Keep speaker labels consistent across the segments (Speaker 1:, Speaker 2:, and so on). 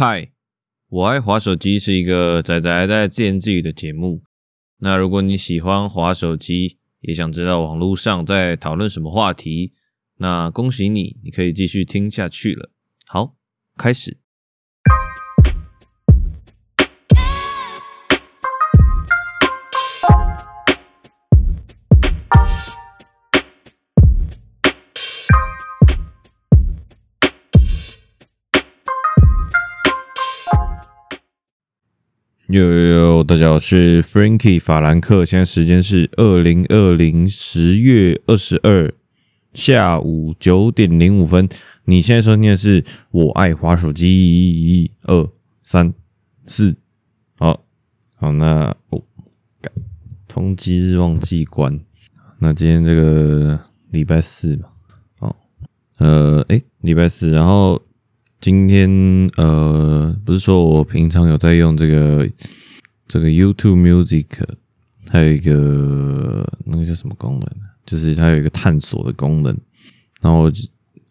Speaker 1: 嗨，我爱滑手机是一个仔仔在自言自语的节目。那如果你喜欢滑手机，也想知道网络上在讨论什么话题，那恭喜你，你可以继续听下去了。好，开始。哟哟哟，大家好，我是 Frankie 法兰克，现在时间是二零二零十月二十二下午九点零五分。你现在收听的是我爱滑手机，一二三四，好好，那哦，通缉日忘记关。那今天这个礼拜四嘛，哦，呃，诶，礼拜四，然后。今天呃，不是说我平常有在用这个这个 YouTube Music，还有一个那个叫什么功能，就是它有一个探索的功能。然后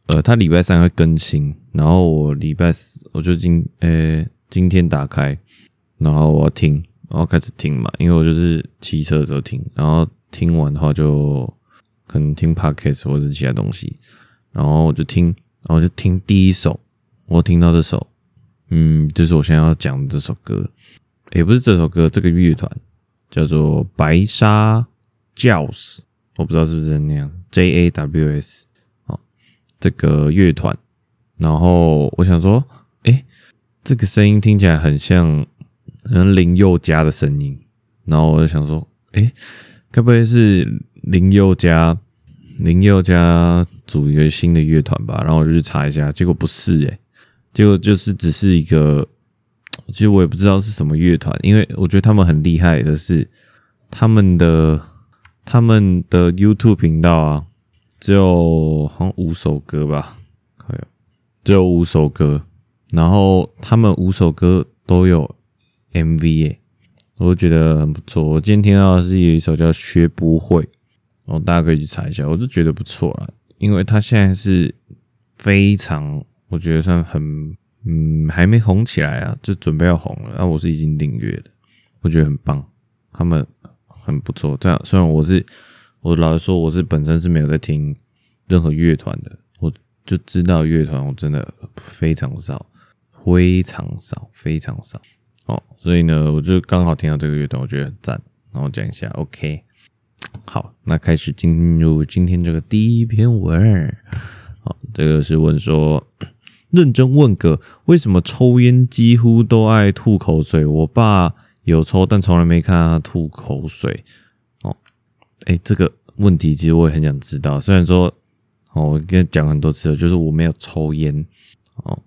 Speaker 1: 呃，它礼拜三会更新，然后我礼拜四我就今呃、今天打开，然后我要听，然后开始听嘛，因为我就是骑车的时候听，然后听完的话就可能听 Podcast 或者其他东西，然后我就听，然后就听第一首。我听到这首，嗯，就是我现在要讲的这首歌，也不是这首歌，这个乐团叫做白沙 Jaws，我不知道是不是那样，J A W S，哦，这个乐团，然后我想说，诶，这个声音听起来很像，很像林宥嘉的声音，然后我就想说，诶，该不会是林宥嘉，林宥嘉组一个新的乐团吧？然后我就去查一下，结果不是，诶。结果就是只是一个，其实我也不知道是什么乐团，因为我觉得他们很厉害的是，他们的他们的 YouTube 频道啊，只有好像五首歌吧，还有只有五首歌，然后他们五首歌都有 MV 耶，我觉得很不错。我今天听到的是有一首叫《学不会》，哦，大家可以去查一下，我就觉得不错啦，因为他现在是非常。我觉得算很，嗯，还没红起来啊，就准备要红了。那我是已经订阅的，我觉得很棒，他们很不错。这样，虽然我是，我老实说，我是本身是没有在听任何乐团的，我就知道乐团，我真的非常少，非常少，非常少。哦，所以呢，我就刚好听到这个乐团，我觉得很赞。然后讲一下，OK，好，那开始进入今天这个第一篇文。好，这个是问说。认真问个，为什么抽烟几乎都爱吐口水？我爸有抽，但从来没看他吐口水。哦，哎，这个问题其实我也很想知道。虽然说，哦，我跟你讲很多次了，就是我没有抽烟。哦，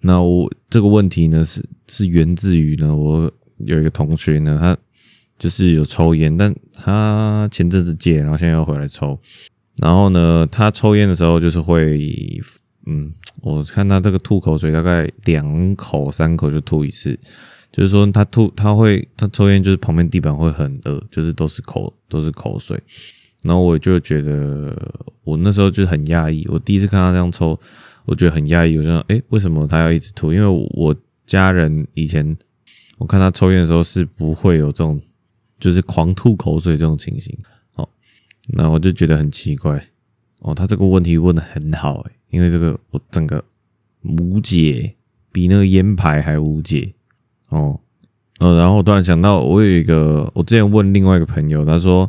Speaker 1: 那我这个问题呢，是是源自于呢，我有一个同学呢，他就是有抽烟，但他前阵子戒，然后现在要回来抽。然后呢，他抽烟的时候就是会。嗯，我看他这个吐口水，大概两口三口就吐一次，就是说他吐他会他抽烟，就是旁边地板会很恶，就是都是口都是口水。然后我就觉得我那时候就很讶异，我第一次看他这样抽，我觉得很讶异，我就说，诶，为什么他要一直吐？因为我家人以前我看他抽烟的时候是不会有这种就是狂吐口水这种情形。哦，那我就觉得很奇怪。哦，他这个问题问的很好，诶。因为这个我整个无解，比那个烟牌还无解哦。呃，然后我突然想到，我有一个，我之前问另外一个朋友，他说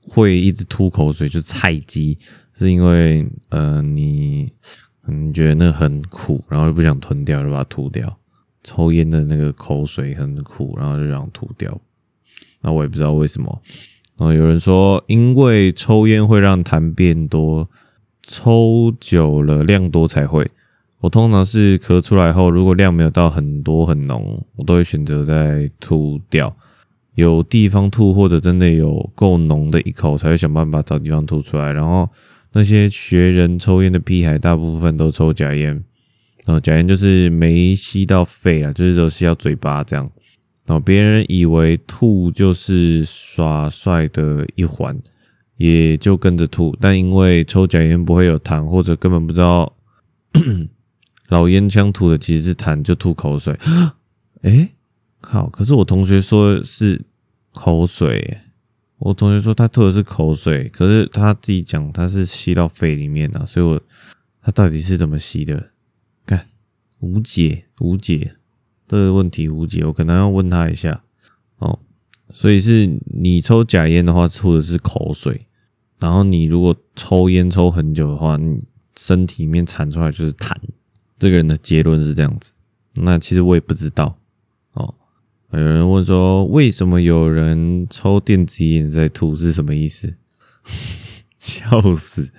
Speaker 1: 会一直吐口水，就菜鸡，是因为呃你你觉得那很苦，然后又不想吞掉，就把它吐掉。抽烟的那个口水很苦，然后就想吐掉。那我也不知道为什么。然后有人说，因为抽烟会让痰变多。抽久了量多才会，我通常是咳出来后，如果量没有到很多很浓，我都会选择再吐掉。有地方吐或者真的有够浓的一口，才会想办法找地方吐出来。然后那些学人抽烟的屁孩，大部分都抽假烟，然后假烟就是没吸到肺啊，就是都吸到嘴巴这样。然后别人以为吐就是耍帅的一环。也就跟着吐，但因为抽假烟不会有痰，或者根本不知道 老烟枪吐的其实是痰，就吐口水。哎、欸，靠！可是我同学说是口水，我同学说他吐的是口水，可是他自己讲他是吸到肺里面了，所以我他到底是怎么吸的？看，无解，无解，这个问题无解，我可能要问他一下哦。所以是你抽假烟的话，吐的是口水，然后你如果抽烟抽很久的话，你身体里面产出来就是痰。这个人的结论是这样子。那其实我也不知道哦。有人问说，为什么有人抽电子烟在吐是什么意思？笑死！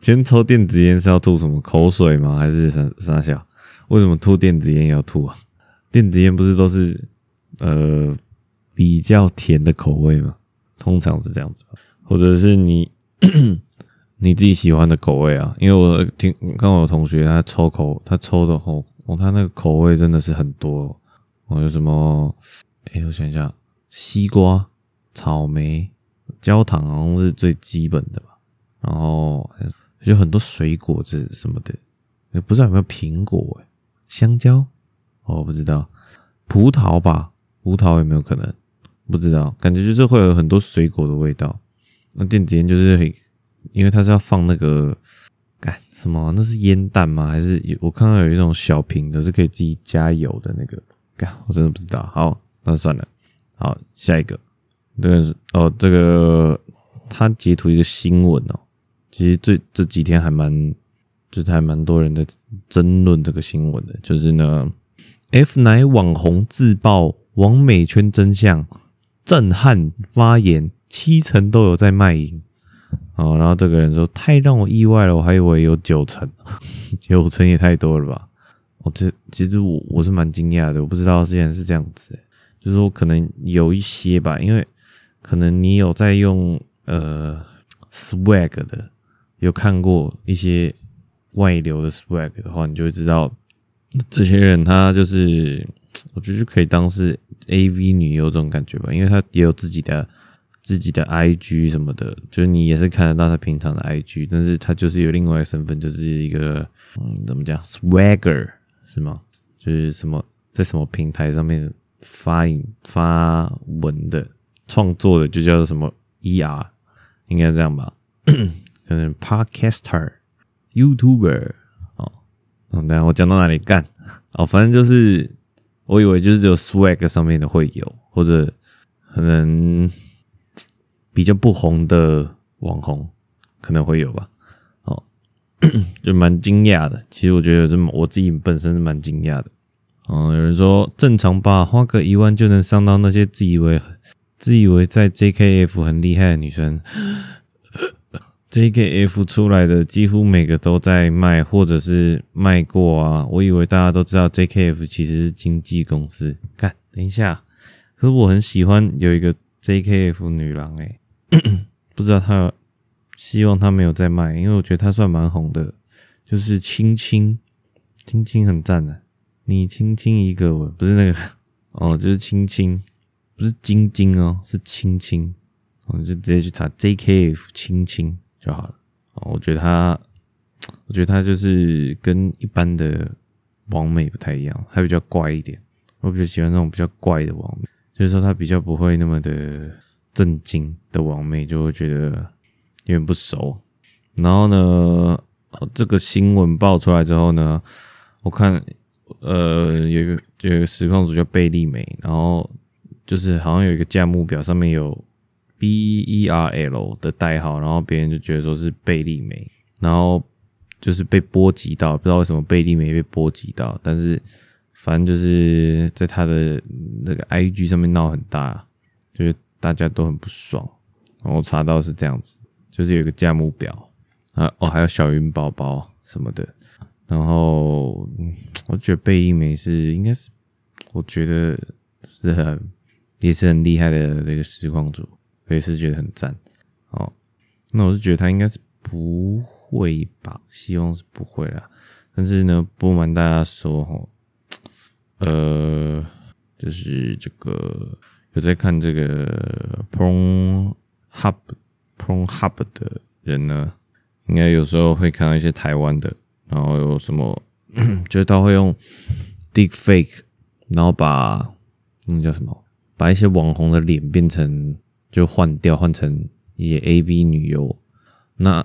Speaker 1: 今天抽电子烟是要吐什么口水吗？还是啥啥笑？为什么吐电子烟要吐啊？电子烟不是都是呃？比较甜的口味吗，通常是这样子吧，或者是你 你自己喜欢的口味啊。因为我听刚我同学他抽口，他抽的后哦，他那个口味真的是很多哦，有什么？哎，我想一下，西瓜、草莓、焦糖好像是最基本的吧。然后有很多水果子什么的，也不知道有没有苹果？哎，香蕉？我不知道，葡萄吧？葡萄有没有可能？不知道，感觉就是会有很多水果的味道。那电子烟就是很，因为它是要放那个，干什么？那是烟弹吗？还是我看到有一种小瓶的，是可以自己加油的那个？干，我真的不知道。好，那算了。好，下一个，这个是哦，这个他截图一个新闻哦。其实这这几天还蛮，就是还蛮多人在争论这个新闻的，就是呢，F 奶网红自爆网美圈真相。震撼发言，七成都有在卖淫。哦，然后这个人说太让我意外了，我还以为有九成，九成也太多了吧？哦，这其实我我是蛮惊讶的，我不知道之前是这样子，就是说可能有一些吧，因为可能你有在用呃 swag 的，有看过一些外流的 swag 的话，你就会知道这些人他就是。我觉得就可以当是 AV 女优这种感觉吧，因为他也有自己的自己的 IG 什么的，就是你也是看得到他平常的 IG，但是他就是有另外一个身份，就是一个嗯，怎么讲，Swagger 是吗？就是什么在什么平台上面发影发文的创作的，就叫做什么 ER，应该这样吧？可能 Podcaster、YouTuber 哦，嗯等下我讲到哪里干？哦，反正就是。我以为就是只有 swag 上面的会有，或者可能比较不红的网红可能会有吧。哦，就蛮惊讶的。其实我觉得这么我自己本身是蛮惊讶的。嗯，有人说正常吧，花个一万就能上到那些自以为自以为在 JKF 很厉害的女生。JKF 出来的几乎每个都在卖，或者是卖过啊。我以为大家都知道 JKF 其实是经纪公司。看，等一下，可是我很喜欢有一个 JKF 女郎诶、不知道他，希望他没有在卖，因为我觉得他算蛮红的。就是青青，青青很赞的、你亲亲一个吻，不是那个 哦，就是青青，不是晶晶哦，是青青。我就直接去查 JKF 青青。就好了。哦我觉得他，我觉得他就是跟一般的网美不太一样，他比较怪一点。我比较喜欢那种比较怪的网美，就是说他比较不会那么的震惊的网妹，就会觉得有点不熟。然后呢，这个新闻爆出来之后呢，我看呃有一个有一个实况主叫贝利美，然后就是好像有一个价目表上面有。B E R L 的代号，然后别人就觉得说是贝利美，然后就是被波及到，不知道为什么贝利美被波及到，但是反正就是在他的那个 I G 上面闹很大，就是大家都很不爽。然后我查到是这样子，就是有一个价目表啊，哦，还有小云宝宝什么的，然后我觉得贝利美是应该是，我觉得是很也是很厉害的那个实况主。我也是觉得很赞，哦，那我是觉得他应该是不会吧，希望是不会啦。但是呢，不瞒大家说，哈，呃，就是这个有在看这个 Pornhub Pornhub 的人呢，应该有时候会看到一些台湾的，然后有什么 就是他会用 deep fake，然后把那叫什么，把一些网红的脸变成就换掉，换成一些 AV 女优。那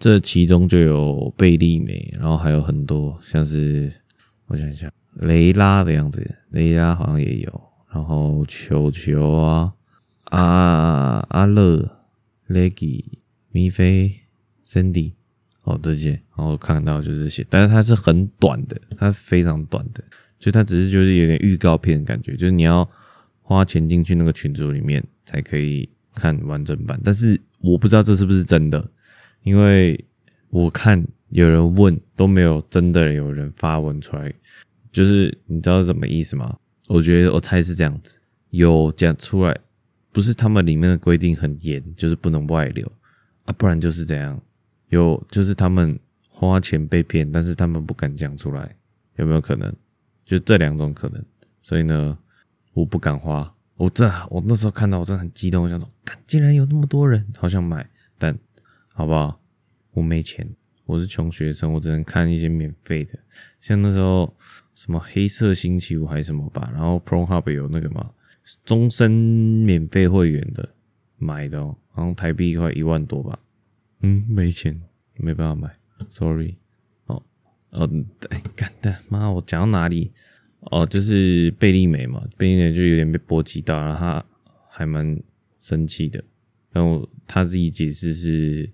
Speaker 1: 这其中就有贝利美，然后还有很多像是我想一下，雷拉的样子，雷拉好像也有，然后球球啊，阿阿乐、Leggy、米菲、Cindy。哦，这些，然后看到就是这些，但是它是很短的，它非常短的，就它只是就是有点预告片的感觉，就是你要花钱进去那个群组里面才可以看完整版，但是我不知道这是不是真的，因为我看有人问都没有真的有人发文出来，就是你知道是什么意思吗？我觉得我猜是这样子，有讲出来，不是他们里面的规定很严，就是不能外流啊，不然就是怎样。有，就是他们花钱被骗，但是他们不敢讲出来，有没有可能？就这两种可能。所以呢，我不敢花。我这我那时候看到，我真的很激动，我想说，竟然有那么多人好想买，但好不好？我没钱，我是穷学生，我只能看一些免费的。像那时候什么黑色星期五还是什么吧，然后 ProHub 有那个嘛，终身免费会员的买的哦，好像台币快一万多吧。嗯，没钱，没办法买，sorry。哦，哦，哎，干的妈，我讲到哪里？哦，就是贝利美嘛，贝利美就有点被波及到，然后他还蛮生气的。然后他自己解释是，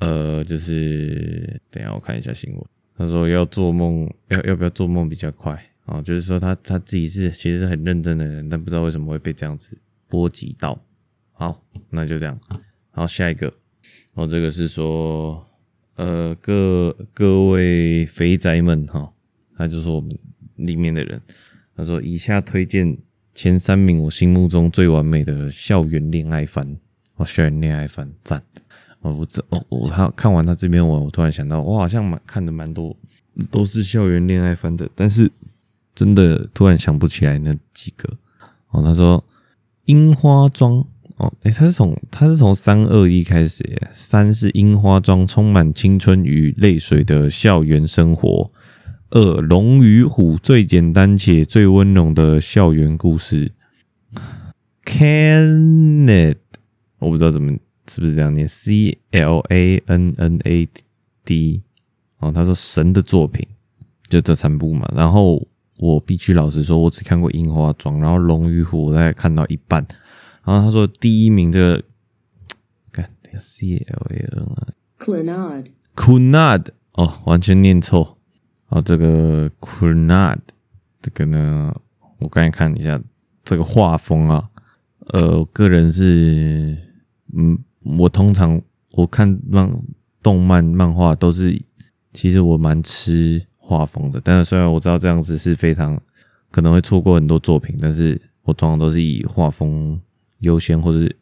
Speaker 1: 呃，就是等一下我看一下新闻，他说要做梦，要要不要做梦比较快？哦，就是说他他自己是其实是很认真的人，但不知道为什么会被这样子波及到。好，那就这样。好，下一个。哦，这个是说，呃，各各位肥宅们哈，他就是我们里面的人。他说，以下推荐前三名我心目中最完美的校园恋爱番。哦，校园恋爱番赞。哦，我这哦我他看完他这边我我突然想到，我好像蛮看的蛮多都是校园恋爱番的，但是真的突然想不起来那几个。哦，他说樱花庄。哦，诶、他是从他是从三二一开始耶，三是樱花庄，充满青春与泪水的校园生活；二龙与虎，最简单且最温柔的校园故事。Clanad，我不知道怎么是不是这样念，C L A N N A D。哦，他说神的作品就这三部嘛。然后我必须老实说，我只看过樱花庄，然后龙与虎我大概看到一半。然后他说第一名的，看等下 C L A N 啊，Cunard，Cunard 哦，完全念错。哦，这个 Cunard 这个呢，我刚才看一下这个画风啊，呃，我个人是，嗯，我通常我看漫动漫漫画都是，其实我蛮吃画风的。但是虽然我知道这样子是非常可能会错过很多作品，但是我通常都是以画风。优先，或者是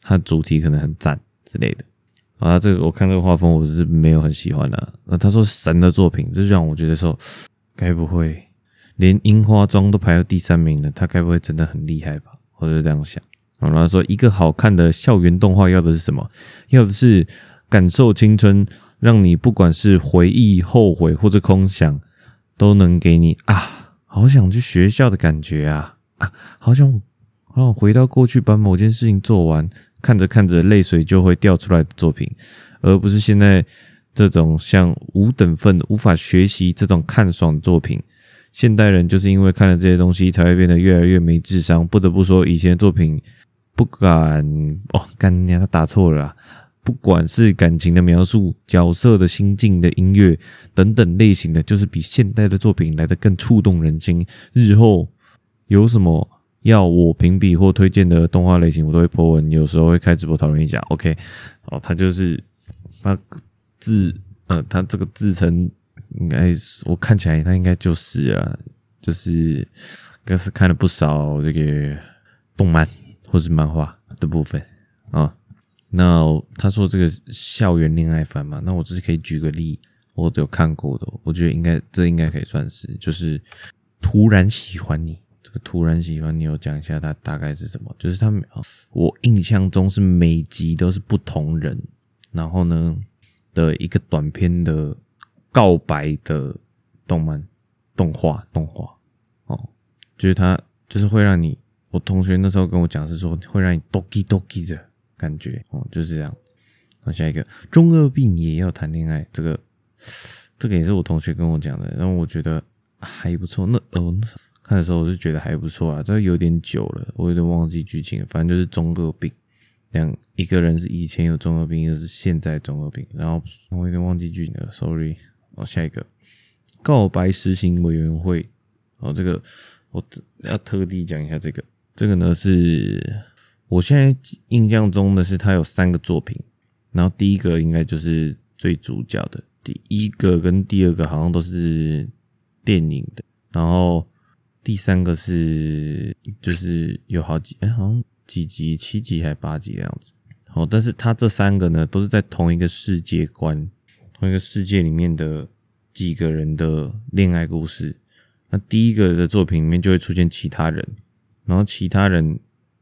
Speaker 1: 它主题可能很赞之类的。啊，这个我看这个画风，我是没有很喜欢的啊。那他说神的作品，这就让我觉得说，该不会连樱花庄都排到第三名了？他该不会真的很厉害吧？我就这样想。然后他说，一个好看的校园动画要的是什么？要的是感受青春，让你不管是回忆、后悔或者空想，都能给你啊，好想去学校的感觉啊啊，好想。好想，回到过去把某件事情做完，看着看着泪水就会掉出来的作品，而不是现在这种像五等分无法学习这种看爽的作品。现代人就是因为看了这些东西，才会变得越来越没智商。不得不说，以前的作品不敢哦，干娘，他打错了，不管是感情的描述、角色的心境的音乐等等类型的，就是比现代的作品来得更触动人心。日后有什么？要我评比或推荐的动画类型，我都会 po 文，有时候会开直播讨论一下。OK，哦，他就是他自呃，他这个自称应该我看起来他应该就是啊，就是应该是看了不少这个动漫或是漫画的部分啊。那他说这个校园恋爱番嘛，那我只是可以举个例，我有看过的，我觉得应该这应该可以算是，就是突然喜欢你这个。突然喜欢你，有讲一下它大概是什么？就是他们啊，我印象中是每集都是不同人，然后呢的一个短篇的告白的动漫、动画、动画哦，就是它就是会让你，我同学那时候跟我讲是说会让你 doki doki 的感觉哦，就是这样。那下一个中二病也要谈恋爱，这个这个也是我同学跟我讲的，然后我觉得还不错。那哦，看的时候我是觉得还不错啊，这个有点久了，我有点忘记剧情，反正就是中二病。两一个人是以前有中二病，一个是现在中二病。然后我有点忘记剧情了，sorry。哦，下一个告白实行委员会。哦，这个我要特地讲一下这个。这个呢是我现在印象中的是他有三个作品，然后第一个应该就是最主角的，第一个跟第二个好像都是电影的，然后第三个是就是有好几哎好像。几集，七集还八集的样子。好，但是他这三个呢，都是在同一个世界观、同一个世界里面的几个人的恋爱故事。那第一个的作品里面就会出现其他人，然后其他人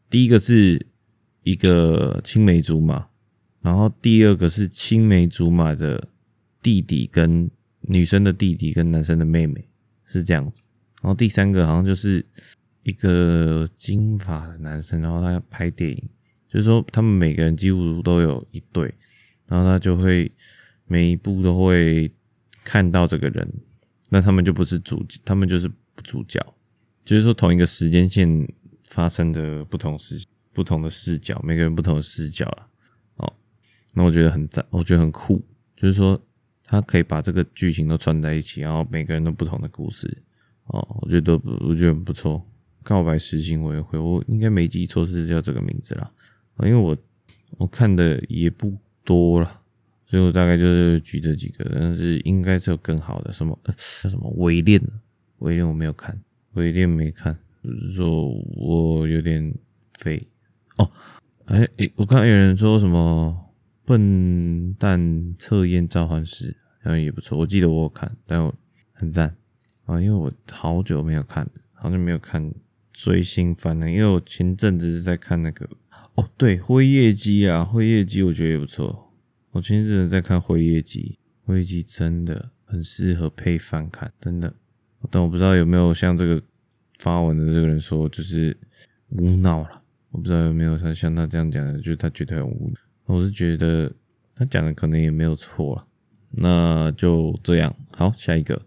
Speaker 1: 第一个是一个青梅竹马，然后第二个是青梅竹马的弟弟跟女生的弟弟跟男生的妹妹，是这样子。然后第三个好像就是。一个金发的男生，然后他要拍电影，就是说他们每个人几乎都有一对，然后他就会每一部都会看到这个人，那他们就不是主，他们就是主角，就是说同一个时间线发生的不同视不同的视角，每个人不同的视角了。哦，那我觉得很赞，我觉得很酷，就是说他可以把这个剧情都串在一起，然后每个人都不同的故事。哦，我觉得我觉得很不错。告白实行委员会，我应该没记错是叫这个名字啦，因为我我看的也不多了，所以我大概就是举这几个，但是应该是有更好的，什么叫什么伪恋？伪恋我没有看，我一定没看，就是说我有点废哦。哎、欸、哎、我看有人说什么笨蛋测验召唤师，好像也不错，我记得我有看，但我很赞啊，因为我好久没有看，好久没有看。追星番了，因为我前阵子是在看那个哦，对，辉夜姬啊，辉夜姬我觉得也不错。我前阵子在看辉夜姬，辉夜姬真的很适合配饭看，真的。但我不知道有没有像这个发文的这个人说，就是无脑了。我不知道有没有他像他这样讲的，就是他觉得很无脑。我是觉得他讲的可能也没有错了。那就这样，好，下一个。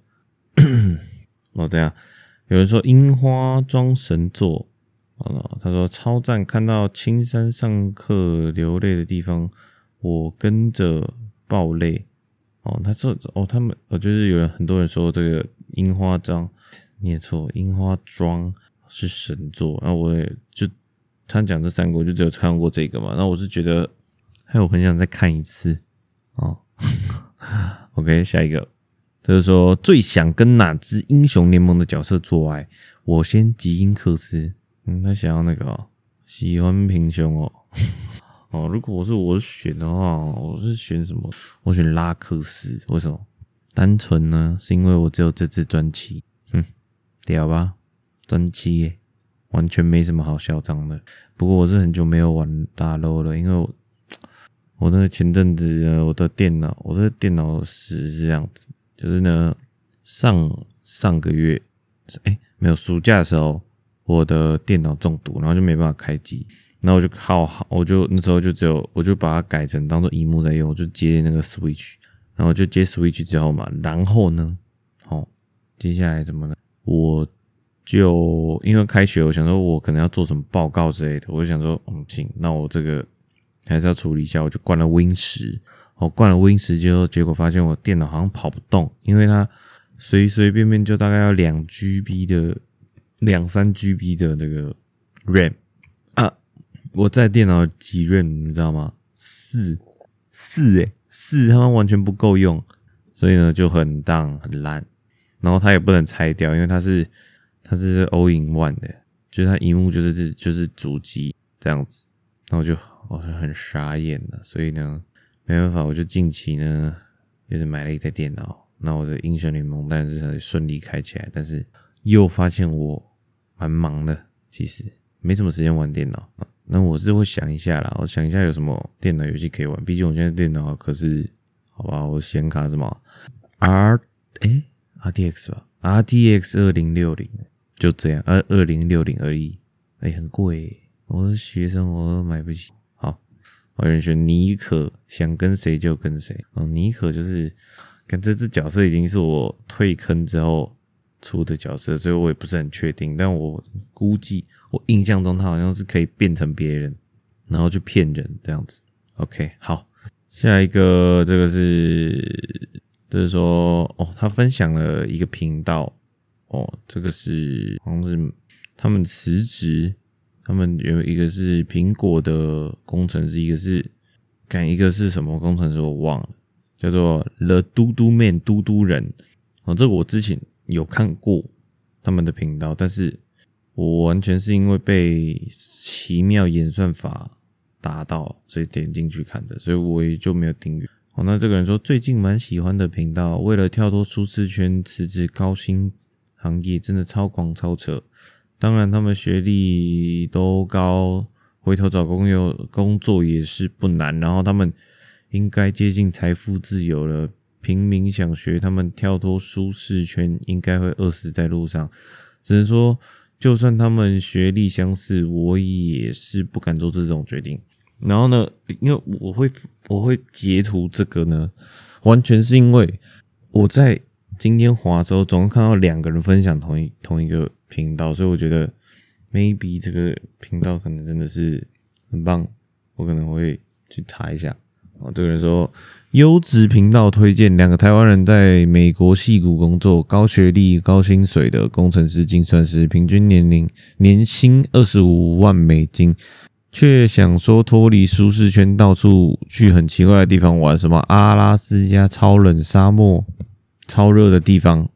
Speaker 1: 哦，对啊。有人说樱花装神作，他说超赞，看到青山上课流泪的地方，我跟着爆泪。哦，他说哦，他们我就是有人很多人说这个樱花装念错，樱花庄是神作，然后我也就他讲这三个，我就只有看过这个嘛，然后我是觉得还有很想再看一次哦。OK，下一个。就是说，最想跟哪只英雄联盟的角色做爱？我先吉英克斯。嗯，他想要那个、哦、喜欢平胸哦、哦，如果我是我选的话，我是选什么？我选拉克斯。为什么？单纯呢？是因为我只有这只专七。哼，屌吧？专七耶，完全没什么好嚣张的。不过我是很久没有玩大陆了，因为我 我那个前阵子，我的电脑，我的电脑死是这样子。就是呢，上上个月，哎、欸，没有暑假的时候，我的电脑中毒，然后就没办法开机，然后我就靠，我就那时候就只有，我就把它改成当做荧幕在用，我就接那个 Switch，然后就接 Switch 之后嘛，然后呢，好，接下来怎么呢？我就因为开学，我想说我可能要做什么报告之类的，我就想说，嗯，行，那我这个还是要处理一下，我就关了 Win 十。我灌了 Win 十之后，结果发现我电脑好像跑不动，因为它随随便便就大概要两 GB 的两三 GB 的那个 RAM 啊！我在电脑几 RAM 你知道吗？四四诶，四他们完全不够用，所以呢就很当很烂。然后它也不能拆掉，因为它是它是 All in One 的，就是它荧幕就是就是主机这样子，然后就我就很傻眼了，所以呢。没办法，我就近期呢，就是买了一台电脑。那我的英雄联盟当然是很顺利开起来，但是又发现我蛮忙的，其实没什么时间玩电脑。那我是会想一下啦，我想一下有什么电脑游戏可以玩。毕竟我现在电脑可是，好吧，我显卡什么 R 诶 RTX 吧，RTX 二零六零，就这样，二二零六零而已，哎、很贵，我是学生，我买不起。好，我人选妮可，想跟谁就跟谁。哦，妮可就是，跟这只角色已经是我退坑之后出的角色，所以我也不是很确定，但我估计，我印象中他好像是可以变成别人，然后去骗人这样子。OK，好，下一个这个是。就是说，哦，他分享了一个频道，哦，这个是好像是他们辞职，他们有一个是苹果的工程师，一个是干一个是什么工程师我忘了，叫做 The 嘟嘟 Man 嘟嘟人，哦，这个我之前有看过他们的频道，但是我完全是因为被奇妙演算法打到，所以点进去看的，所以我也就没有订阅。哦，那这个人说最近蛮喜欢的频道，为了跳脱舒适圈辞职高薪行业，真的超狂超扯。当然他们学历都高，回头找工作工作也是不难。然后他们应该接近财富自由了，平民想学他们跳脱舒适圈，应该会饿死在路上。只能说，就算他们学历相似，我也是不敢做这种决定。然后呢，因为我会我会截图这个呢，完全是因为我在今天滑之后，总共看到两个人分享同一同一个频道，所以我觉得 maybe 这个频道可能真的是很棒，我可能会去查一下。哦，这个人说优质频道推荐两个台湾人在美国矽谷工作，高学历、高薪水的工程师、精算师，平均年龄年薪二十五万美金。却想说脱离舒适圈，到处去很奇怪的地方玩，什么阿拉斯加超冷沙漠、超热的地方，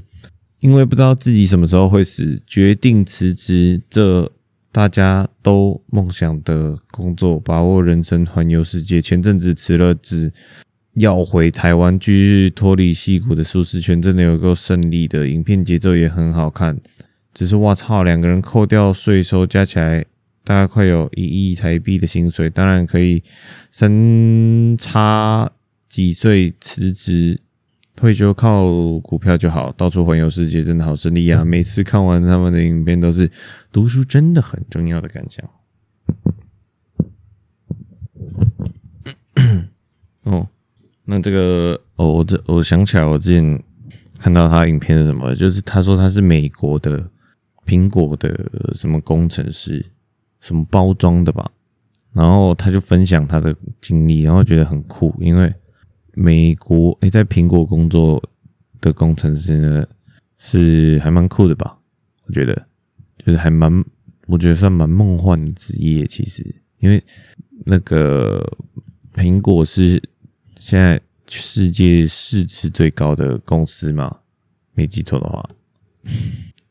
Speaker 1: 因为不知道自己什么时候会死，决定辞职这大家都梦想的工作，把握人生环游世界。前阵子辞了职，要回台湾继续脱离矽谷的舒适圈，真的有够胜利的。影片节奏也很好看，只是我操，两个人扣掉税收加起来。大概快有一亿台币的薪水，当然可以三差几岁辞职退休，靠股票就好，到处环游世界，真的好顺利啊！每次看完他们的影片，都是读书真的很重要的感想。哦，那这个哦，我这我想起来，我之前看到他影片是什么，就是他说他是美国的苹果的什么工程师。什么包装的吧，然后他就分享他的经历，然后觉得很酷，因为美国诶，在苹果工作的工程师呢是还蛮酷的吧？我觉得就是还蛮，我觉得算蛮梦幻的职业。其实，因为那个苹果是现在世界市值最高的公司嘛，没记错的话，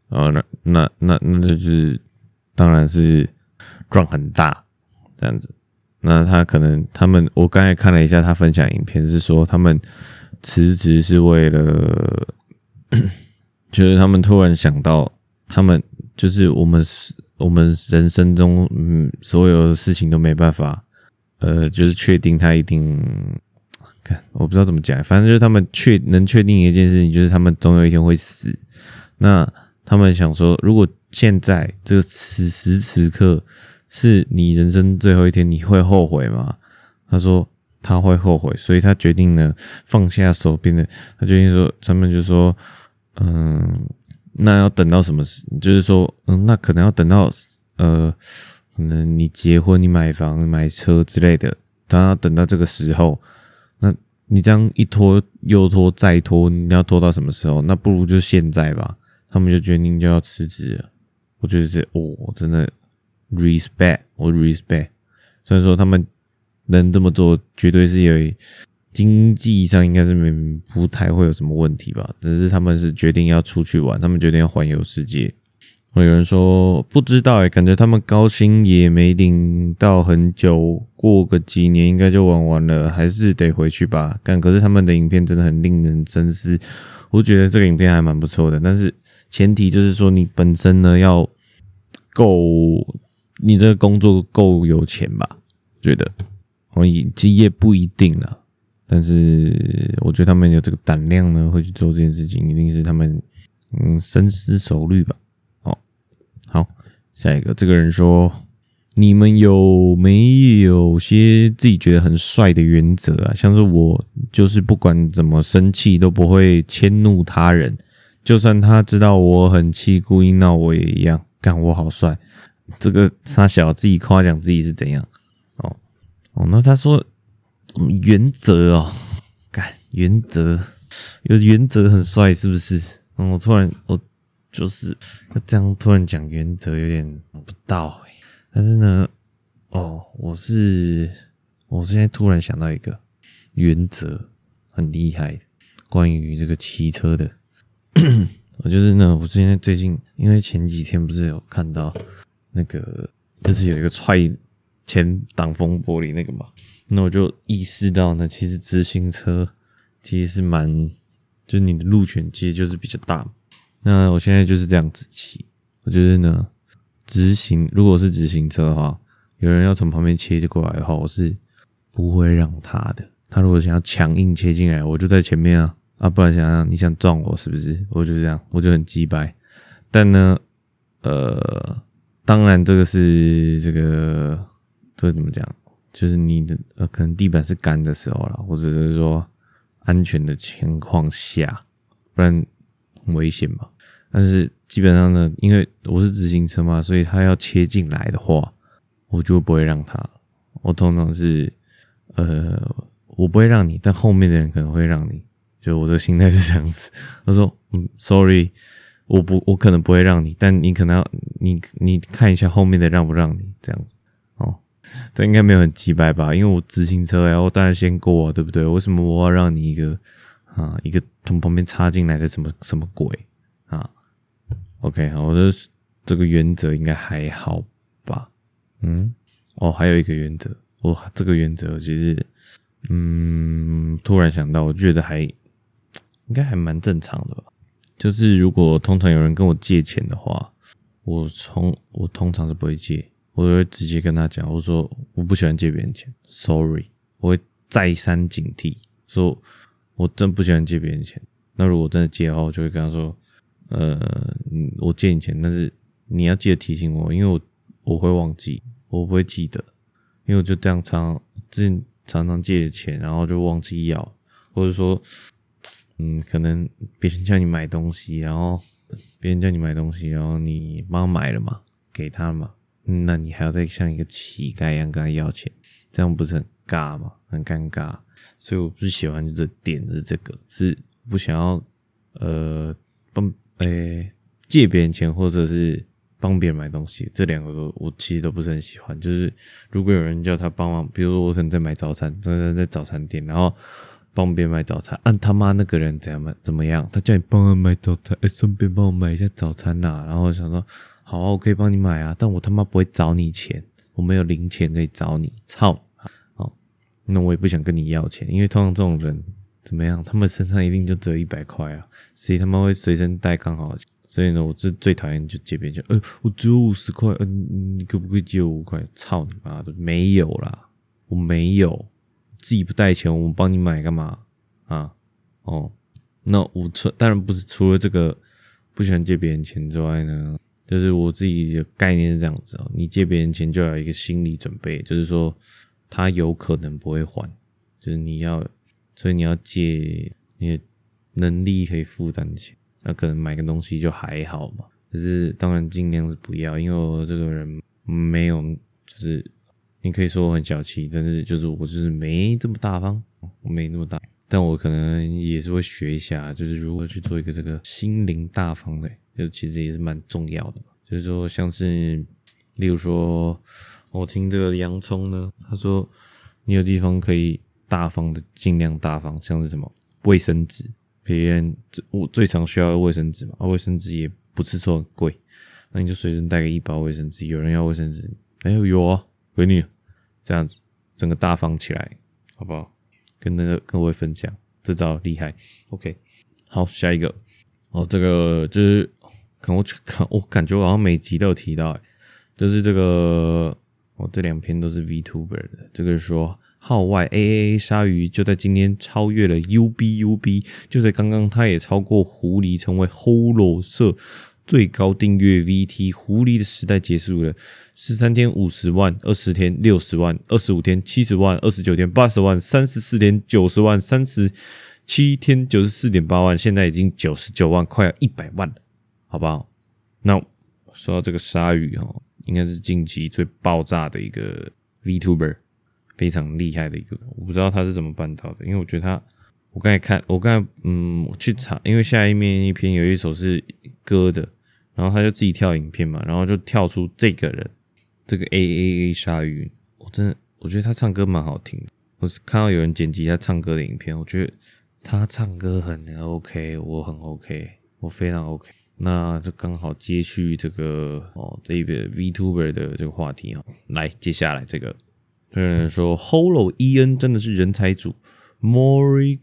Speaker 1: 啊，那那那那就是当然是。赚很大，这样子，那他可能他们，我刚才看了一下他分享影片，是说他们辞职是为了，就是他们突然想到，他们就是我们我们人生中，嗯，所有的事情都没办法，呃，就是确定他一定，看我不知道怎么讲，反正就是他们确能确定一件事情，就是他们总有一天会死。那他们想说，如果现在这个此时此刻。是你人生最后一天，你会后悔吗？他说他会后悔，所以他决定呢放下手边的。他决定说，他们就说，嗯，那要等到什么时？就是说，嗯，那可能要等到呃，可能你结婚、你买房、买车之类的，当要等到这个时候，那你这样一拖又拖再拖，你要拖到什么时候？那不如就现在吧。他们就决定就要辞职。我觉得这哦，真的。respect，我 respect。虽然说他们能这么做，绝对是有经济上应该是没不太会有什么问题吧。只是他们是决定要出去玩，他们决定要环游世界。有人说不知道哎，感觉他们高薪也没领到很久，过个几年应该就玩完了，还是得回去吧。但可是他们的影片真的很令人深思，我觉得这个影片还蛮不错的，但是前提就是说你本身呢要够。你这个工作够有钱吧？觉得，我其实也不一定了。但是我觉得他们有这个胆量呢，会去做这件事情，一定是他们嗯深思熟虑吧。哦，好，下一个这个人说，你们有没有些自己觉得很帅的原则啊？像是我就是不管怎么生气都不会迁怒他人，就算他知道我很气，故意闹我也一样，干我好帅。这个他小自己夸奖自己是怎样？哦哦，那他说。原则哦，干原则有原则很帅是不是？嗯，我突然我就是这样突然讲原则有点不到哎，但是呢，哦，我是我现在突然想到一个原则很厉害的，关于这个骑车的，我 就是呢，我之前最近因为前几天不是有看到那个，就是有一个踹前挡风玻璃那个嘛。那我就意识到呢，其实直行车其实是蛮，就是你的路权其实就是比较大。那我现在就是这样子骑，我觉得呢，直行如果是直行车的话，有人要从旁边切过来的话，我是不会让他的。他如果想要强硬切进来，我就在前面啊啊，不然想想你想撞我是不是？我就这样，我就很鸡掰。但呢，呃，当然这个是这个这怎么讲？就是你的呃，可能地板是干的时候啦，或者是说安全的情况下，不然很危险嘛。但是基本上呢，因为我是自行车嘛，所以他要切进来的话，我就不会让他。我通常是呃，我不会让你，但后面的人可能会让你。就我这心态是这样子。他说：“嗯，sorry，我不，我可能不会让你，但你可能要你你看一下后面的让不让你这样子哦。”这应该没有很机掰吧？因为我直行车呀，我当然先过啊，对不对？为什么我要让你一个啊，一个从旁边插进来的什么什么鬼啊？OK，好，我的这个原则应该还好吧？嗯，哦，还有一个原则，我，这个原则其实，嗯，突然想到，我觉得还应该还蛮正常的吧？就是如果通常有人跟我借钱的话，我从我通常是不会借。我会直接跟他讲，我说我不喜欢借别人钱，sorry，我会再三警惕，说我真不喜欢借别人钱。那如果真的借的话，我就会跟他说，呃，我借你钱，但是你要记得提醒我，因为我我会忘记，我不会记得，因为我就这样常之前常常借钱，然后就忘记要，或者说，嗯，可能别人叫你买东西，然后别人叫你买东西，然后你帮他买了嘛，给他嘛。那你还要再像一个乞丐一样跟他要钱，这样不是很尬吗？很尴尬，所以我不喜欢的点是这个，是不想要呃帮诶、借别人钱或者是帮别人买东西，这两个都我其实都不是很喜欢。就是如果有人叫他帮忙，比如说我可能在买早餐，在在在早餐店，然后帮别人买早餐，按、他妈那个人怎样怎么样？他叫你帮他买早餐，哎、顺便帮我买一下早餐呐、然后想说。好啊，我可以帮你买啊，但我他妈不会找你钱，我没有零钱可以找你，操！好，那我也不想跟你要钱，因为通常这种人怎么样，他们身上一定就只有一百块啊，谁他妈会随身带刚好？所以呢，我最最讨厌就借别人钱，呃，我只有五十块，嗯、你可不可以借我五块？操你妈的，没有啦，我没有，自己不带钱，我们帮你买干嘛啊？哦，那我除当然不是除了这个不喜欢借别人钱之外呢。就是我自己的概念是这样子哦，你借别人钱就要有一个心理准备，就是说他有可能不会还，就是你要，所以你要借你的能力可以负担的钱，那可能买个东西就还好嘛。可是当然尽量是不要，因为我这个人没有，就是你可以说我很小气，但是就是我就是没这么大方，我没那么大，但我可能也是会学一下，就是如何去做一个这个心灵大方的。就其实也是蛮重要的，就是说像是，例如说，我听这个洋葱呢，他说你有地方可以大方的尽量大方，像是什么卫生纸，别人我最常需要卫生纸嘛，卫生纸也不是说很贵，那你就随身带个一包卫生纸，有人要卫生纸，哎呦有啊，给你，这样子整个大方起来，好不好？跟那个各位分享，这招厉害，OK，好，下一个，哦，这个就是。可我看我感觉我好像每集都有提到，就是这个，哦这两篇都是 VTuber 的。这个说号外 AAA 鲨鱼就在今天超越了 UBUB，就在刚刚，它也超过狐狸，成为 Holo 社最高订阅 VT。狐狸的时代结束了，十三天五十万，二十天六十万，二十五天七十万，二十九天八十万，三十四天九十万，三十七天九十四点八万，现在已经九十九万，快要一百万了，好不好？那说到这个鲨鱼哦，应该是近期最爆炸的一个 VTuber。非常厉害的一个，我不知道他是怎么办到的，因为我觉得他，我刚才看，我刚才嗯，我去查，因为下一面一篇有一首是歌的，然后他就自己跳影片嘛，然后就跳出这个人，这个 A A A 鲨鱼，我真的我觉得他唱歌蛮好听的，我看到有人剪辑他唱歌的影片，我觉得他唱歌很 OK，我很 OK，我非常 OK，那就刚好接续这个哦这个 VTuber 的这个话题啊，来接下来这个。有人说，Holo EN 真的是人才组，Mori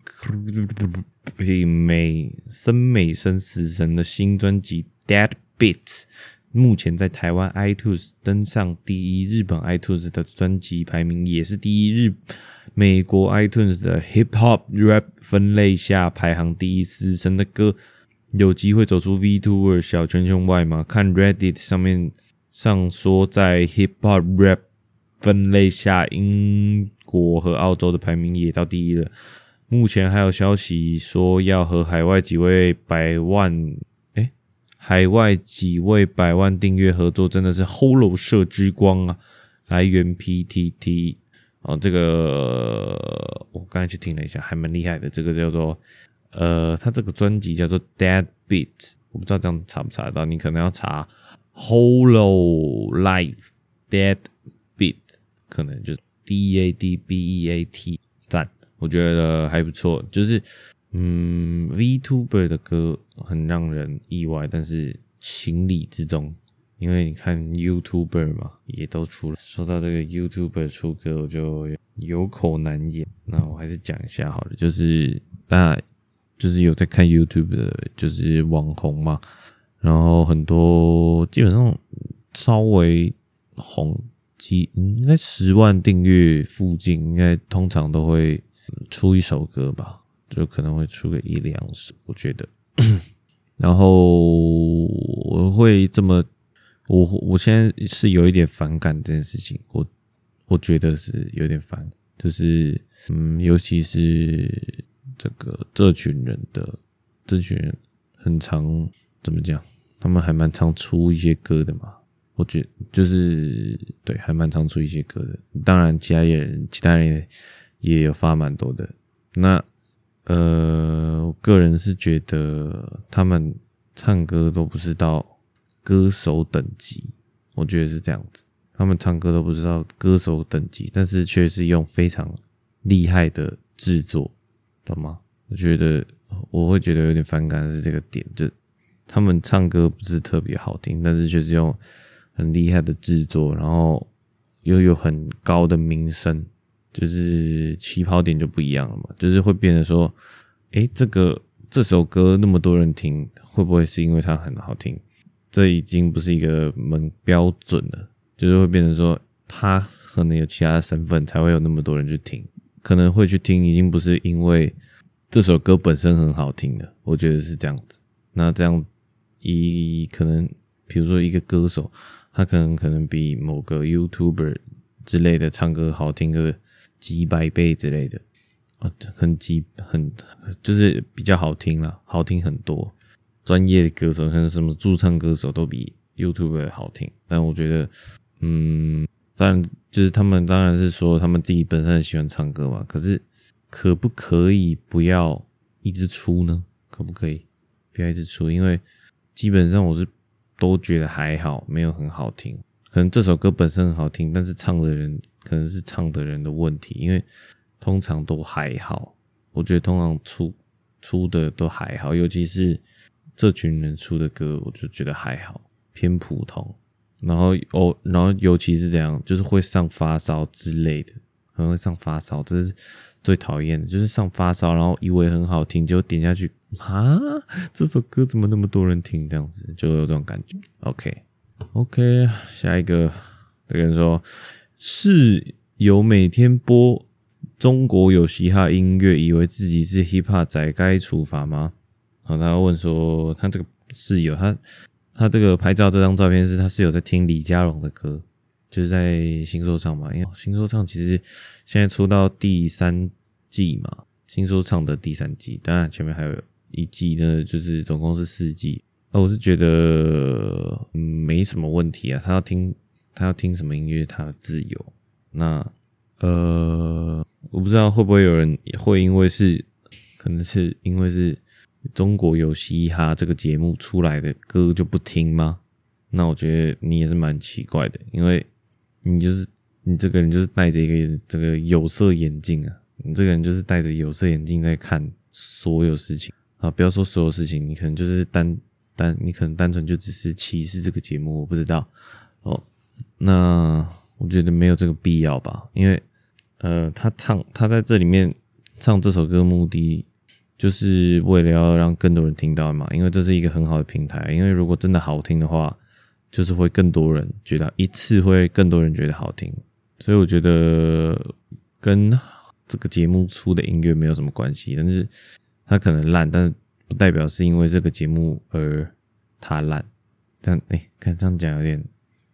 Speaker 1: 美森美声死神的新专辑《Dead Beats》目前在台湾 iTunes 登上第一，日本 iTunes 的专辑排名也是第一，日美国 iTunes 的 Hip Hop Rap 分类下排行第一。死神的歌有机会走出 VTuber 小圈圈外吗？看 Reddit 上面上说在 Hip Hop Rap 分类下，英国和澳洲的排名也到第一了。目前还有消息说要和海外几位百万，海外几位百万订阅合作，真的是 Hollow 社之光啊！来源 PTT 哦，这个我刚才去听了一下，还蛮厉害的。这个叫做呃，他这个专辑叫做 Dead Beat，我不知道这样查不查得到，你可能要查 Hollow Life Dead。Beat 可能就是 D A D B E A T 赞，我觉得还不错。就是嗯，VTuber 的歌很让人意外，但是情理之中。因为你看 YouTuber 嘛，也都出了。说到这个 YouTuber 出歌，我就有口难言。那我还是讲一下好了，就是大家就是有在看 YouTube 的，就是网红嘛，然后很多基本上稍微红。几应该十万订阅附近，应该通常都会出一首歌吧，就可能会出个一两首，我觉得。然后我会这么，我我现在是有一点反感这件事情，我我觉得是有点烦，就是嗯，尤其是这个这群人的这群人很常怎么讲，他们还蛮常出一些歌的嘛。我觉就是对，还蛮常出一些歌的。当然，其他人其他人也有发蛮多的。那呃，我个人是觉得他们唱歌都不是到歌手等级，我觉得是这样子。他们唱歌都不知道歌手等级，但是却是用非常厉害的制作，懂吗？我觉得我会觉得有点反感的是这个点，就他们唱歌不是特别好听，但是却是用。很厉害的制作，然后又有很高的名声，就是起跑点就不一样了嘛，就是会变得说，诶，这个这首歌那么多人听，会不会是因为它很好听？这已经不是一个门标准了，就是会变成说，他可能有其他身份才会有那么多人去听，可能会去听，已经不是因为这首歌本身很好听了，我觉得是这样子。那这样以可能，比如说一个歌手。他可能可能比某个 YouTuber 之类的唱歌好听个几百倍之类的啊，很几很就是比较好听了，好听很多。专业歌手，像什么驻唱歌手都比 YouTube 好听。但我觉得，嗯，当然就是他们当然是说他们自己本身很喜欢唱歌嘛。可是可不可以不要一直出呢？可不可以不要一直出？因为基本上我是。都觉得还好，没有很好听。可能这首歌本身很好听，但是唱的人可能是唱的人的问题，因为通常都还好。我觉得通常出出的都还好，尤其是这群人出的歌，我就觉得还好，偏普通。然后哦，然后尤其是这样，就是会上发烧之类的，可能会上发烧，这是最讨厌的，就是上发烧，然后以为很好听，就点下去。啊，这首歌怎么那么多人听？这样子就有这种感觉。OK，OK，下一个这个人说是有每天播中国有嘻哈音乐，以为自己是 hip hop 仔，该处罚吗？好，他问说，他这个室友，他他这个拍照这张照片是他室友在听李佳隆的歌，就是在新说唱嘛。因为新说唱其实现在出到第三季嘛，新说唱的第三季，当然前面还有一季呢，就是总共是四季。那我是觉得嗯没什么问题啊，他要听他要听什么音乐，他的自由。那呃。我不知道会不会有人会因为是，可能是因为是中国有嘻哈这个节目出来的歌就不听吗？那我觉得你也是蛮奇怪的，因为你就是你这个人就是戴着一个这个有色眼镜啊，你这个人就是戴着有色眼镜在看所有事情啊，不要说所有事情，你可能就是单单你可能单纯就只是歧视这个节目，我不知道哦。那我觉得没有这个必要吧，因为。呃，他唱，他在这里面唱这首歌，目的就是为了要让更多人听到嘛，因为这是一个很好的平台。因为如果真的好听的话，就是会更多人觉得一次会更多人觉得好听。所以我觉得跟这个节目出的音乐没有什么关系，但是他可能烂，但不代表是因为这个节目而他烂。但哎，看这样讲有点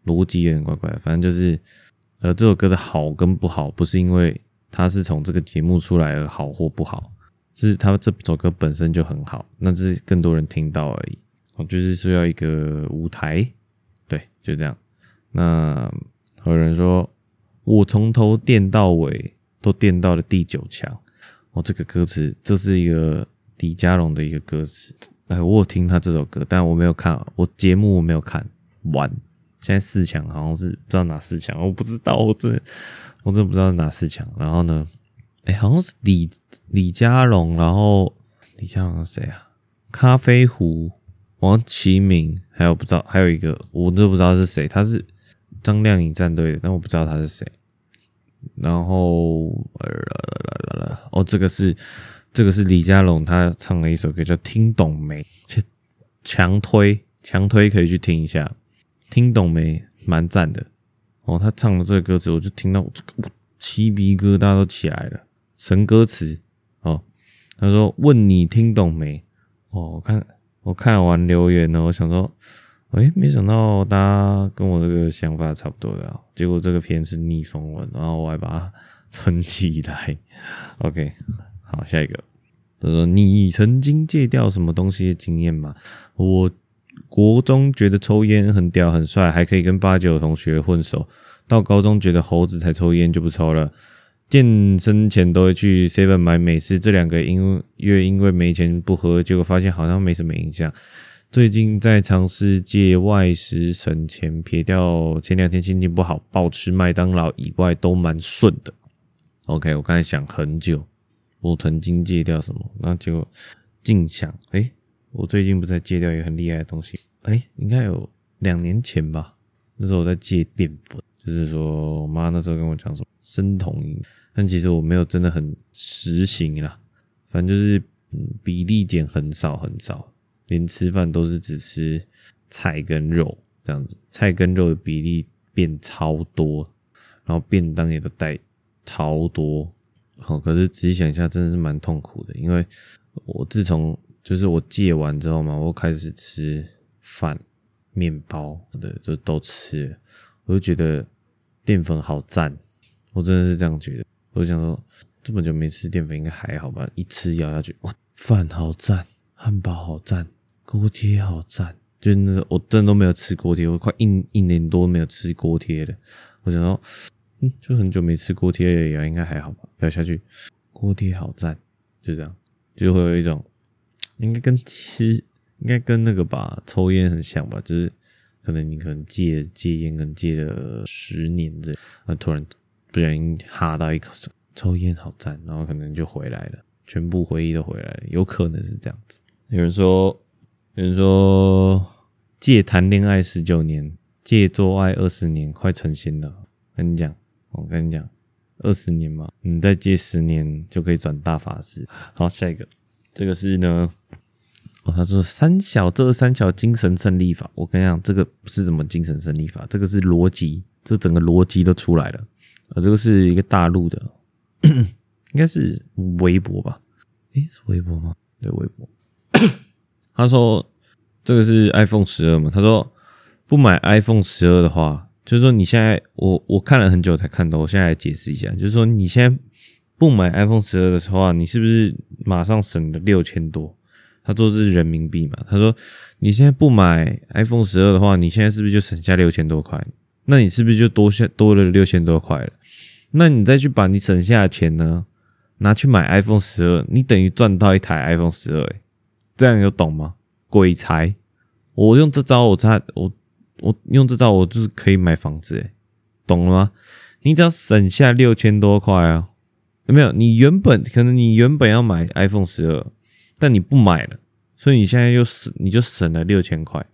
Speaker 1: 逻辑有点怪怪的，反正就是。呃这首歌的好跟不好，不是因为它是从这个节目出来而好或不好，是它这首歌本身就很好，那是更多人听到而已。我就是需要一个舞台，对，就这样。那有人说，我从头垫到尾都垫到了第九强。哦，这个歌词，这是一个李佳隆的一个歌词。哎，我有听他这首歌，但我没有看，我节目我没有看完。现在四强好像是不知道哪四强，我不知道，我真我真不知道哪四强。然后呢，哎、好像是李李佳隆，然后李佳隆是谁啊？咖啡壶、王齐铭，还有不知道还有一个，我都不知道是谁。他是张靓颖战队的，但我不知道他是谁。然后来来来来，哦，这个是这个是李佳隆，他唱了一首歌叫《听懂没》，强推强推可以去听一下。听懂没？蛮赞的哦。他唱的这个歌词，我就听到我这个鸡皮疙瘩都起来了。神歌词哦。他说：“问你听懂没？”哦，我看我看完留言呢，我想说，哎，没想到大家跟我这个想法差不多的。结果这个片是逆风文，然后我还把它存起来。OK，好，下一个。他说：“你曾经戒掉什么东西的经验吗？”我。国中觉得抽烟很屌很帅，还可以跟八九同学混熟。到高中觉得猴子才抽烟就不抽了。健身前都会去 Seven 买美式，这两个因为因为没钱不喝，结果发现好像没什么影响。最近在尝试戒外食省钱，撇掉前两天心情不好，暴吃麦当劳以外都蛮顺的。OK，我刚才想很久，我曾经戒掉什么，那就静想，诶、我最近不是戒掉一个很厉害的东西，哎、应该有两年前吧。那时候我在戒淀粉，就是说我妈那时候跟我讲什么生酮饮，但其实我没有真的很实行啦。反正就是比例减很少很少，连吃饭都是只吃菜跟肉这样子，菜跟肉的比例变超多，然后便当也都带超多。好，可是仔细想一下，真的是蛮痛苦的，因为我自从就是我戒完之后嘛，我开始吃饭、面包的，就都吃。我就觉得淀粉好赞，我真的是这样觉得。我想说，这么久没吃淀粉，应该还好吧？一吃咬下去，哇，饭好赞，汉堡好赞，锅贴好赞。就那我真的都没有吃锅贴，我快一一年多没有吃锅贴了。我想说，嗯，就很久没吃锅贴了，也应该还好吧？咬下去，锅贴好赞，就这样，就会有一种。应该跟吃，应该跟那个吧，抽烟很像吧，就是可能你可能戒戒烟，可能戒了十年这，啊，突然不小心哈到一口，抽烟好赞，然后可能就回来了，全部回忆都回来了，有可能是这样子。有人说，有人说戒谈恋爱十九年，戒做爱二十年，快成仙了。跟你讲，我跟你讲，二十年嘛，你再戒十年就可以转大法师。好，下一个。这个是呢，哦，他说三小这三小精神胜利法，我跟你讲，这个不是什么精神胜利法，这个是逻辑，这整个逻辑都出来了。啊，这个是一个大陆的，应该是微博吧？诶，是微博吗？对，微博。他说这个是 iPhone 十二嘛？他说不买 iPhone 十二的话，就是说你现在我我看了很久才看到，我现在来解释一下，就是说你现在不买 iPhone 十二的时候啊，你是不是马上省了六千多？他说这是人民币嘛？他说你现在不买 iPhone 十二的话，你现在是不是就省下六千多块？那你是不是就多下多了六千多块了？那你再去把你省下的钱呢，拿去买 iPhone 十二，你等于赚到一台 iPhone 十二，诶这样有懂吗？鬼才！我用这招，我差我我用这招，我就是可以买房子，诶懂了吗？你只要省下六千多块啊，有没有？你原本可能你原本要买 iPhone 十二，但你不买了，所以你现在又省，你就省了六千块。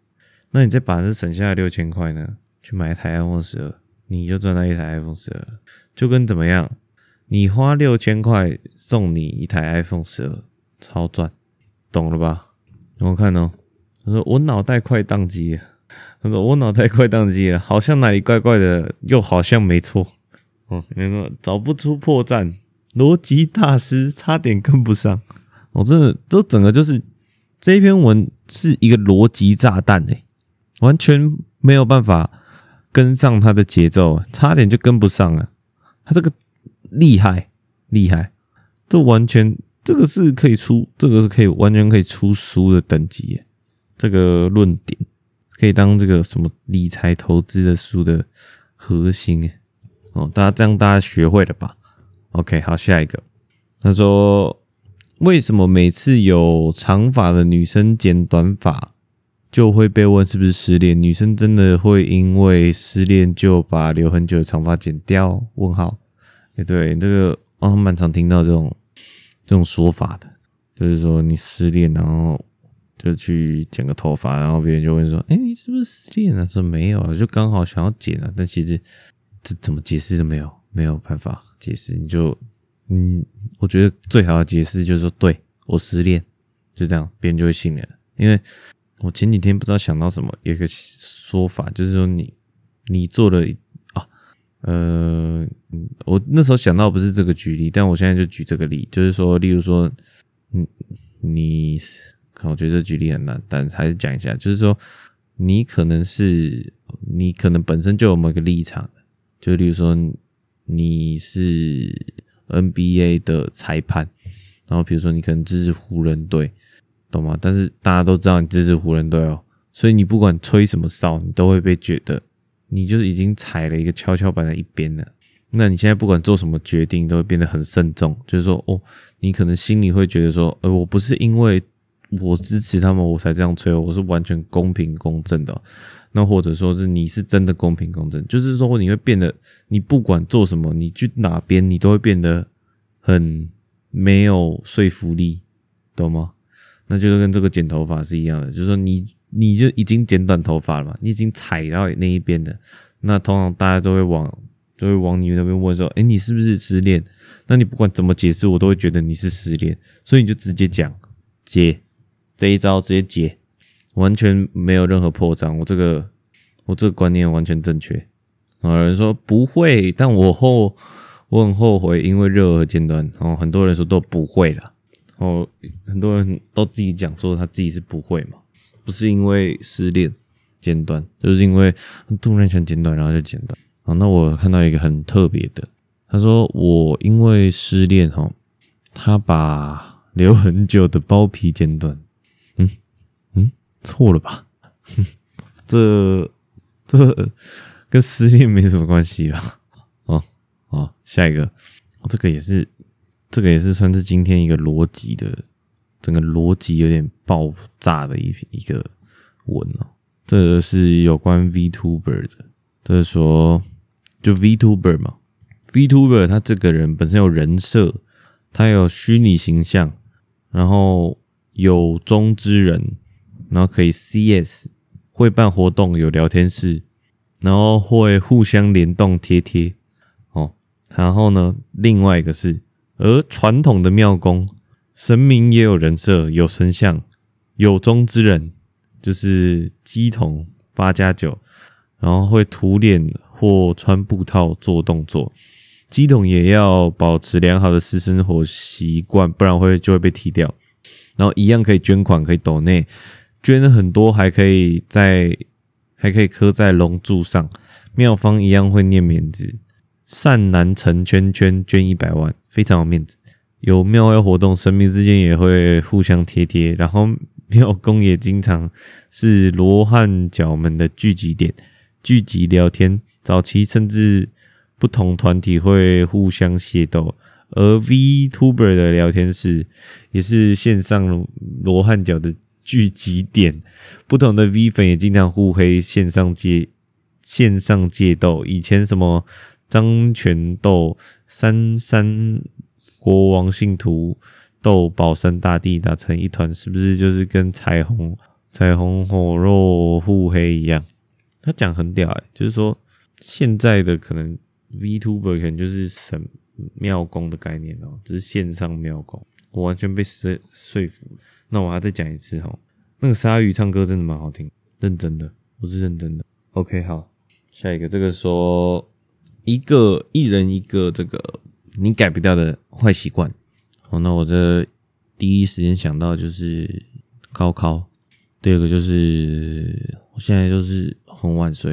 Speaker 1: 那你再把这省下的六千块呢，去买一台 iPhone 十二，你就赚到一台 iPhone 十二，就跟怎么样？你花六千块送你一台 iPhone 十二，超赚。懂了吧？我看哦，他说我脑袋快宕机了。他说我脑袋快宕机了，好像哪里怪怪的，又好像没错。哦，没错，找不出破绽，逻辑大师差点跟不上。我真的，这整个就是这一篇文是一个逻辑炸弹诶，完全没有办法跟上他的节奏，差点就跟不上了。他这个厉害厉害，这完全。这个是可以出，这个是可以完全可以出书的等级，这个论点可以当这个什么理财投资的书的核心。哦，大家这样大家学会了吧？OK，好，下一个，他说为什么每次有长发的女生剪短发就会被问是不是失恋？女生真的会因为失恋就把留很久的长发剪掉？问号？哎，对，这个啊蛮常听到这种。这种说法的，就是说你失恋，然后就去剪个头发，然后别人就会说：“哎，你是不是失恋了？”说没有啊，就刚好想要剪啊。但其实这怎么解释都没有，没有办法解释。你就嗯，我觉得最好的解释就是说，对，我失恋，就这样，别人就会信了。因为我前几天不知道想到什么，有一个说法，就是说你你做了啊。呃，我那时候想到不是这个举例，但我现在就举这个例，就是说，例如说，嗯，你，可我觉得这举例很难，但还是讲一下，就是说，你可能是，你可能本身就有某个立场，就例如说，你是 NBA 的裁判，然后比如说你可能支持湖人队，懂吗？但是大家都知道你支持湖人队哦，所以你不管吹什么哨，你都会被觉得。你就是已经踩了一个跷跷板在一边了，那你现在不管做什么决定，都会变得很慎重。就是说，哦，你可能心里会觉得说，呃，我不是因为我支持他们我才这样吹，我是完全公平公正的。那或者说是你是真的公平公正，就是说你会变得，你不管做什么，你去哪边，你都会变得很没有说服力，懂吗？那就是跟这个剪头发是一样的，就是说你。你就已经剪短头发了嘛？你已经踩到那一边的，那通常大家都会往，都会往你那边问说：“诶，你是不是失恋？”那你不管怎么解释，我都会觉得你是失恋，所以你就直接讲解这一招，直接解，完全没有任何破绽。我这个，我这个观念完全正确。啊有人说不会，但我后我很后悔，因为热而剪短。哦，很多人说都不会了。哦，很多人都自己讲说他自己是不会嘛。不是因为失恋剪短，就是因为突然想剪短，然后就剪短。啊，那我看到一个很特别的，他说我因为失恋哈，他把留很久的包皮剪短。错了吧？这这跟失恋没什么关系吧？哦哦，下一个，这个也是，这个也是算是今天一个逻辑的。整个逻辑有点爆炸的一一个文哦，这个是有关 VTuber 的，就是说就 VTuber 嘛，VTuber 他这个人本身有人设，他有虚拟形象，然后有中之人，然后可以 CS，会办活动，有聊天室，然后会互相联动贴贴哦，然后呢，另外一个是而传统的庙公。神明也有人设，有神像，有中之人，就是鸡童八加九，然后会涂脸或穿布套做动作，鸡桶也要保持良好的私生活习惯，不然会就会被踢掉。然后一样可以捐款，可以抖内捐很多，还可以在还可以刻在龙柱上。庙方一样会念名字，善男成圈圈捐一百万，非常有面子。有庙会活动，神明之间也会互相贴贴。然后庙公也经常是罗汉脚们的聚集点，聚集聊天。早期甚至不同团体会互相械斗。而 VTuber 的聊天室也是线上罗汉脚的聚集点，不同的 V 粉也经常互黑，线上界线上界斗。以前什么张权斗三山国王信徒斗宝山大帝打成一团，是不是就是跟彩虹彩虹火肉互黑一样？他讲很屌哎、就是说现在的可能 VTuber 可能就是神。庙公的概念哦，只是线上庙公，我完全被说说服了。那我还再讲一次哦，那个鲨鱼唱歌真的蛮好听，认真的，我是认真的。OK，好，下一个这个说一个一人一个这个你改不掉的坏习惯。好，那我这第一时间想到就是高考，第二个就是我现在就是很晚睡，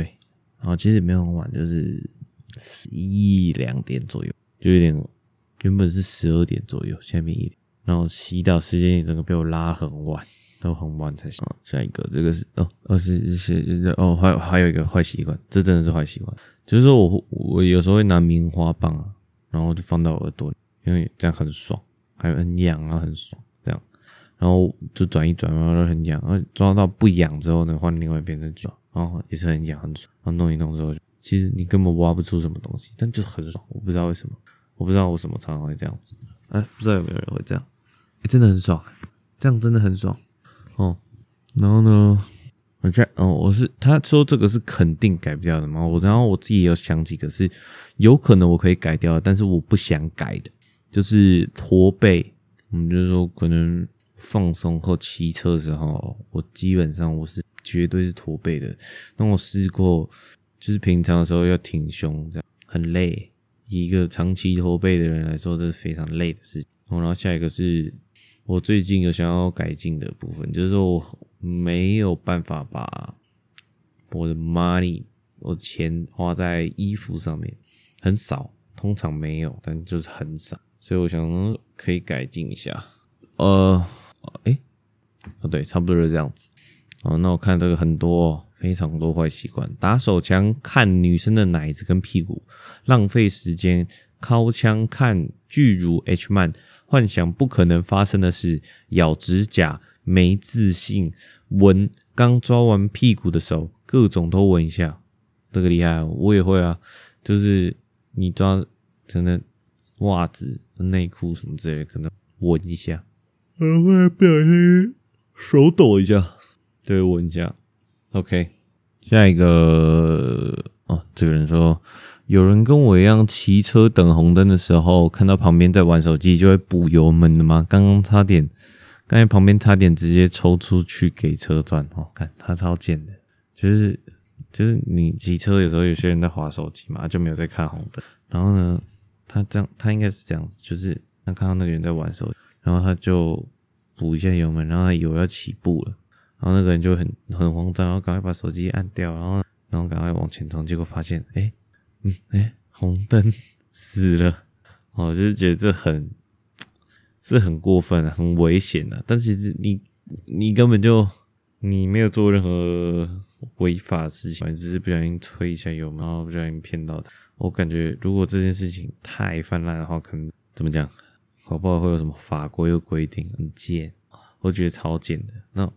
Speaker 1: 然后其实也没有很晚，就是十一两点左右。就有点，原本是十二点左右，现在一点，然后洗澡时间也整个被我拉很晚，都很晚才洗。下一个，这个是哦，哦是是哦，还有还有一个坏习惯，这真的是坏习惯，就是说我我有时候会拿棉花棒啊，然后就放到耳朵里，因为这样很爽，还有很痒啊，很爽这样，然后就转一转，然后就很痒，然后抓到不痒之后呢，换另外一边再抓，然后也是很痒很爽，然后弄一弄之后。其实你根本挖不出什么东西，但就是很爽，我不知道为什么，我不知道我什么常常会这样子，哎，不知道有没有人会这样，真的很爽，这样真的很爽哦。然后呢，我在哦，我是他说这个是肯定改不掉的嘛，我然后我自己也有想几个是有可能我可以改掉，但是我不想改的，就是驼背，嗯，就是说可能放松或骑车的时候，我基本上我是绝对是驼背的，那我试过。就是平常的时候要挺胸，这样很累。一个长期驼背的人来说，这是非常累的事情。然后下一个是我最近有想要改进的部分，就是说我没有办法把我的 money，我钱花在衣服上面，很少，通常没有，但就是很少。所以我想可以改进一下。呃，诶，啊对，差不多是这样子。哦，那我看这个很多。非常多坏习惯，打手枪看女生的奶子跟屁股，浪费时间，尻枪看巨乳 H 漫，幻想不可能发生的事，咬指甲，没自信，闻刚抓完屁股的手，各种都闻一下，这个厉害，我也会啊，就是你抓可能袜子、内裤什么之类的，可能闻一下，我会不小心手抖一下，对，闻一下。OK，下一个哦，这个人说，有人跟我一样骑车等红灯的时候，看到旁边在玩手机，就会补油门的吗？刚刚差点，刚才旁边差点直接抽出去给车转哦，看他超贱的，就是就是你骑车有时候有些人在滑手机嘛，就没有在看红灯，然后呢，他这样他应该是这样子，就是他看到那个人在玩手机，然后他就补一下油门，然后他以为要起步了。然后那个人就很很慌张，然后赶快把手机按掉，然后然后赶快往前冲，结果发现，哎，嗯，哎，红灯死了，哦，就是觉得这很是很过分，很危险的。但其实你你根本就你没有做任何违法的事情，你只是不小心吹一下油门，然后不小心骗到他。我感觉如果这件事情太泛滥的话，可能怎么讲，搞不好会有什么法规又规定，很贱，我觉得超贱的。那。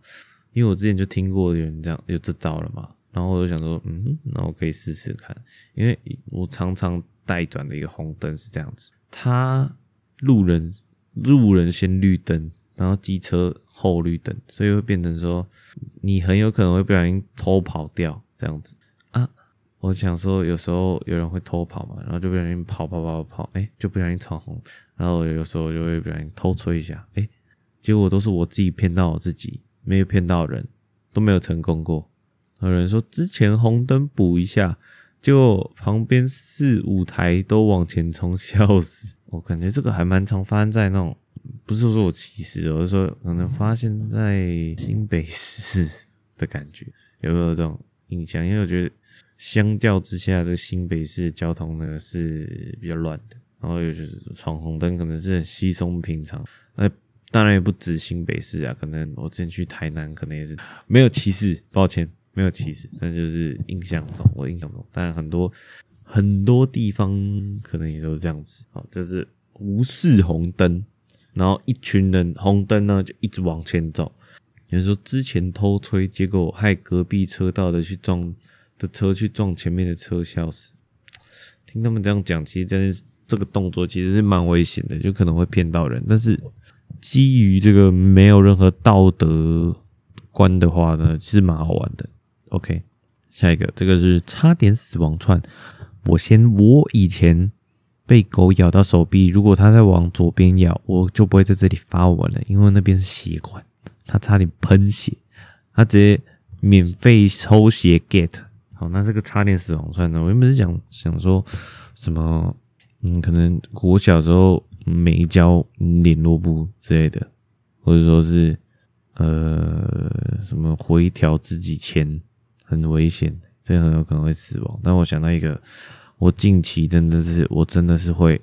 Speaker 1: 因为我之前就听过有人这样有这招了嘛，然后我就想说，嗯，那我可以试试看。因为我常常待转的一个红灯是这样子，他路人路人先绿灯，然后机车后绿灯，所以会变成说你很有可能会不小心偷跑掉这样子啊。我想说有时候有人会偷跑嘛，然后就不小心跑跑跑跑，哎，就不小心闯红，然后有时候就会不小心偷吹一下，哎，结果都是我自己骗到我自己。没有骗到人，都没有成功过。有人说之前红灯补一下，结果旁边四五台都往前冲，笑死！我感觉这个还蛮常发生在那种，不是说我歧视，我是说可能发现在新北市的感觉，有没有这种印象？因为我觉得相较之下，这个新北市交通呢是比较乱的，然后尤其是闯红灯，可能是很稀松平常。那当然也不止新北市啊，可能我之前去台南，可能也是没有歧视，抱歉。没有歧视，但就是印象中，我印象中，当然很多很多地方可能也都是这样子，好，就是无视红灯，然后一群人红灯呢就一直往前走。有人说之前偷吹，结果害隔壁车道的去撞的车去撞前面的车，笑死。听他们这样讲，其实真是这个动作其实是蛮危险的，就可能会骗到人。但是基于这个没有任何道德观的话呢，其实蛮好玩的。OK，下一个，这个是差点死亡串。我先，我以前被狗咬到手臂，如果它在往左边咬，我就不会在这里发文了，因为那边是血管，它差点喷血，它直接免费抽血 get。好，那这个差点死亡串呢？我原本是想想说什么，嗯，可能我小时候没交联络簿之类的，或者说是呃什么回调自己钱。很危险，这很有可能会死亡。但我想到一个，我近期真的是，我真的是会，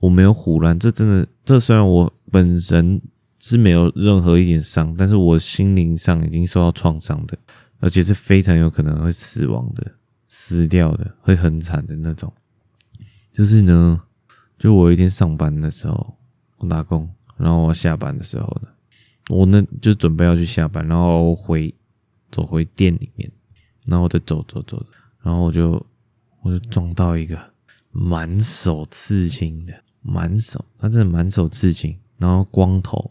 Speaker 1: 我没有唬烂，这真的，这虽然我本身是没有任何一点伤，但是我心灵上已经受到创伤的，而且是非常有可能会死亡的，死掉的，会很惨的那种。就是呢，就我一天上班的时候，我打工，然后我下班的时候呢，我呢就准备要去下班，然后回走回店里面。然后我就走走走，然后我就我就撞到一个满手刺青的，满手，他真的满手刺青，然后光头，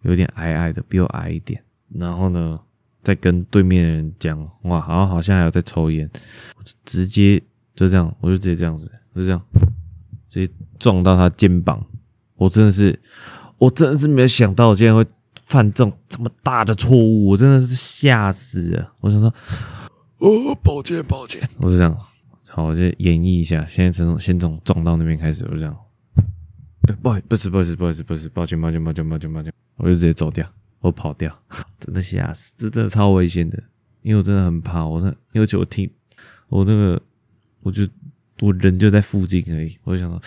Speaker 1: 有点矮矮的，比我矮一点。然后呢，在跟对面的人讲哇，好像好像还有在抽烟，我就直接就这样，我就直接这样子，就这样，直接撞到他肩膀。我真的是，我真的是没有想到我竟然会犯这种这么大的错误，我真的是吓死了。我想说。哦，抱歉，抱歉，我就这样，好，我就演绎一下。现在从先从撞到那边开始，我就这样。欸、不好意思，不是，不好意思，不好意思，不是，抱歉，抱歉，抱歉，抱歉，抱歉，我就直接走掉，我跑掉，真的吓死，这真的超危险的，因为我真的很怕，我那，因为我听，我那个，我就我人就在附近而已，我就想说，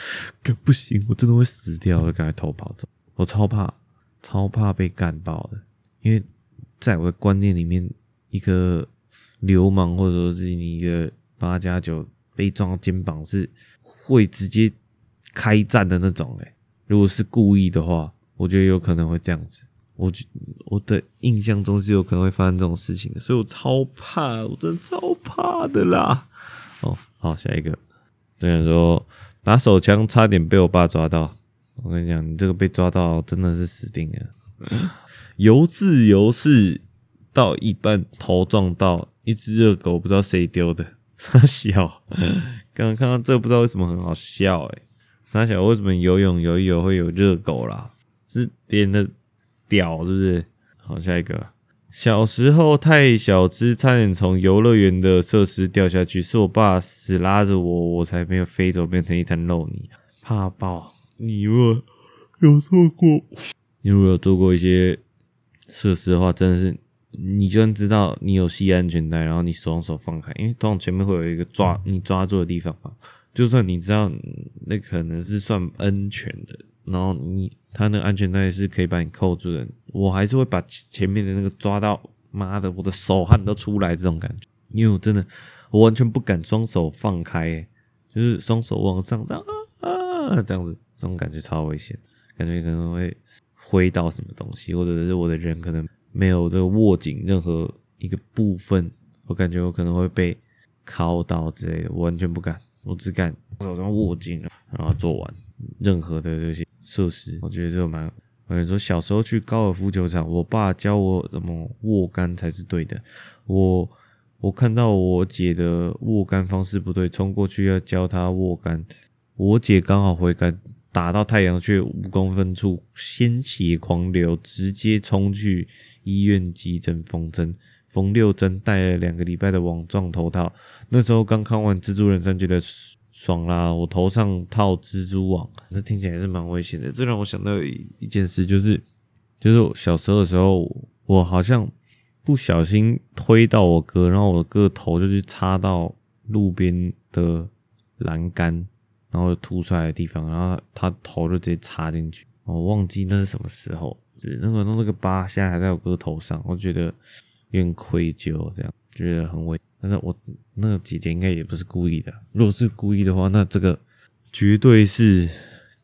Speaker 1: 不行，我真的会死掉，我就赶快偷跑走，我超怕，超怕被干爆的，因为在我的观念里面，一个。流氓或者说是你一个八加九被撞到肩膀是会直接开战的那种诶，如果是故意的话，我觉得有可能会这样子。我觉我的印象中是有可能会发生这种事情的，所以我超怕，我真的超怕的啦。哦，好，下一个，这样说拿手枪差点被我爸抓到。我跟你讲，你这个被抓到真的是死定了。由自由式到一半头撞到。一只热狗不知道谁丢的，傻小，刚刚看到这不知道为什么很好笑诶、欸，三小为什么游泳游一游会有热狗啦？是别人的屌是不是？好，下一个，小时候太小只，差点从游乐园的设施掉下去，是我爸死拉着我，我才没有飞走，变成一滩肉泥，怕爆！你如果有做过，你如果有做过一些设施的话，真的是。你就算知道你有系安全带，然后你双手放开，因为通常前面会有一个抓你抓住的地方嘛。就算你知道那可能是算安全的，然后你他那个安全带是可以把你扣住的，我还是会把前面的那个抓到，妈的，我的手汗都出来这种感觉，因为我真的我完全不敢双手放开，就是双手往上这样啊啊这样子，这种感觉超危险，感觉可能会挥到什么东西，或者是我的人可能。没有这个握紧任何一个部分，我感觉我可能会被敲到之类的，我完全不敢，我只敢手上握紧，然后做完任何的这些设施。我觉得这个蛮……我跟你说，小时候去高尔夫球场，我爸教我怎么握杆才是对的。我我看到我姐的握杆方式不对，冲过去要教她握杆，我姐刚好挥杆。打到太阳穴五公分处，鲜血狂流，直接冲去医院急诊缝针，缝六针，戴了两个礼拜的网状头套。那时候刚看完《蜘蛛人三》，觉得爽啦！我头上套蜘蛛网，这听起来是蛮危险的。这让我想到一件事，就是就是小时候的时候，我好像不小心推到我哥，然后我哥头就去插到路边的栏杆，然后凸出来的地方，然后他头就直接插进去。我忘记那是什么时候。那个那个疤，现在还在我哥头上，我觉得有点愧疚，这样觉得很危。但是我那个姐姐应该也不是故意的，如果是故意的话，那这个绝对是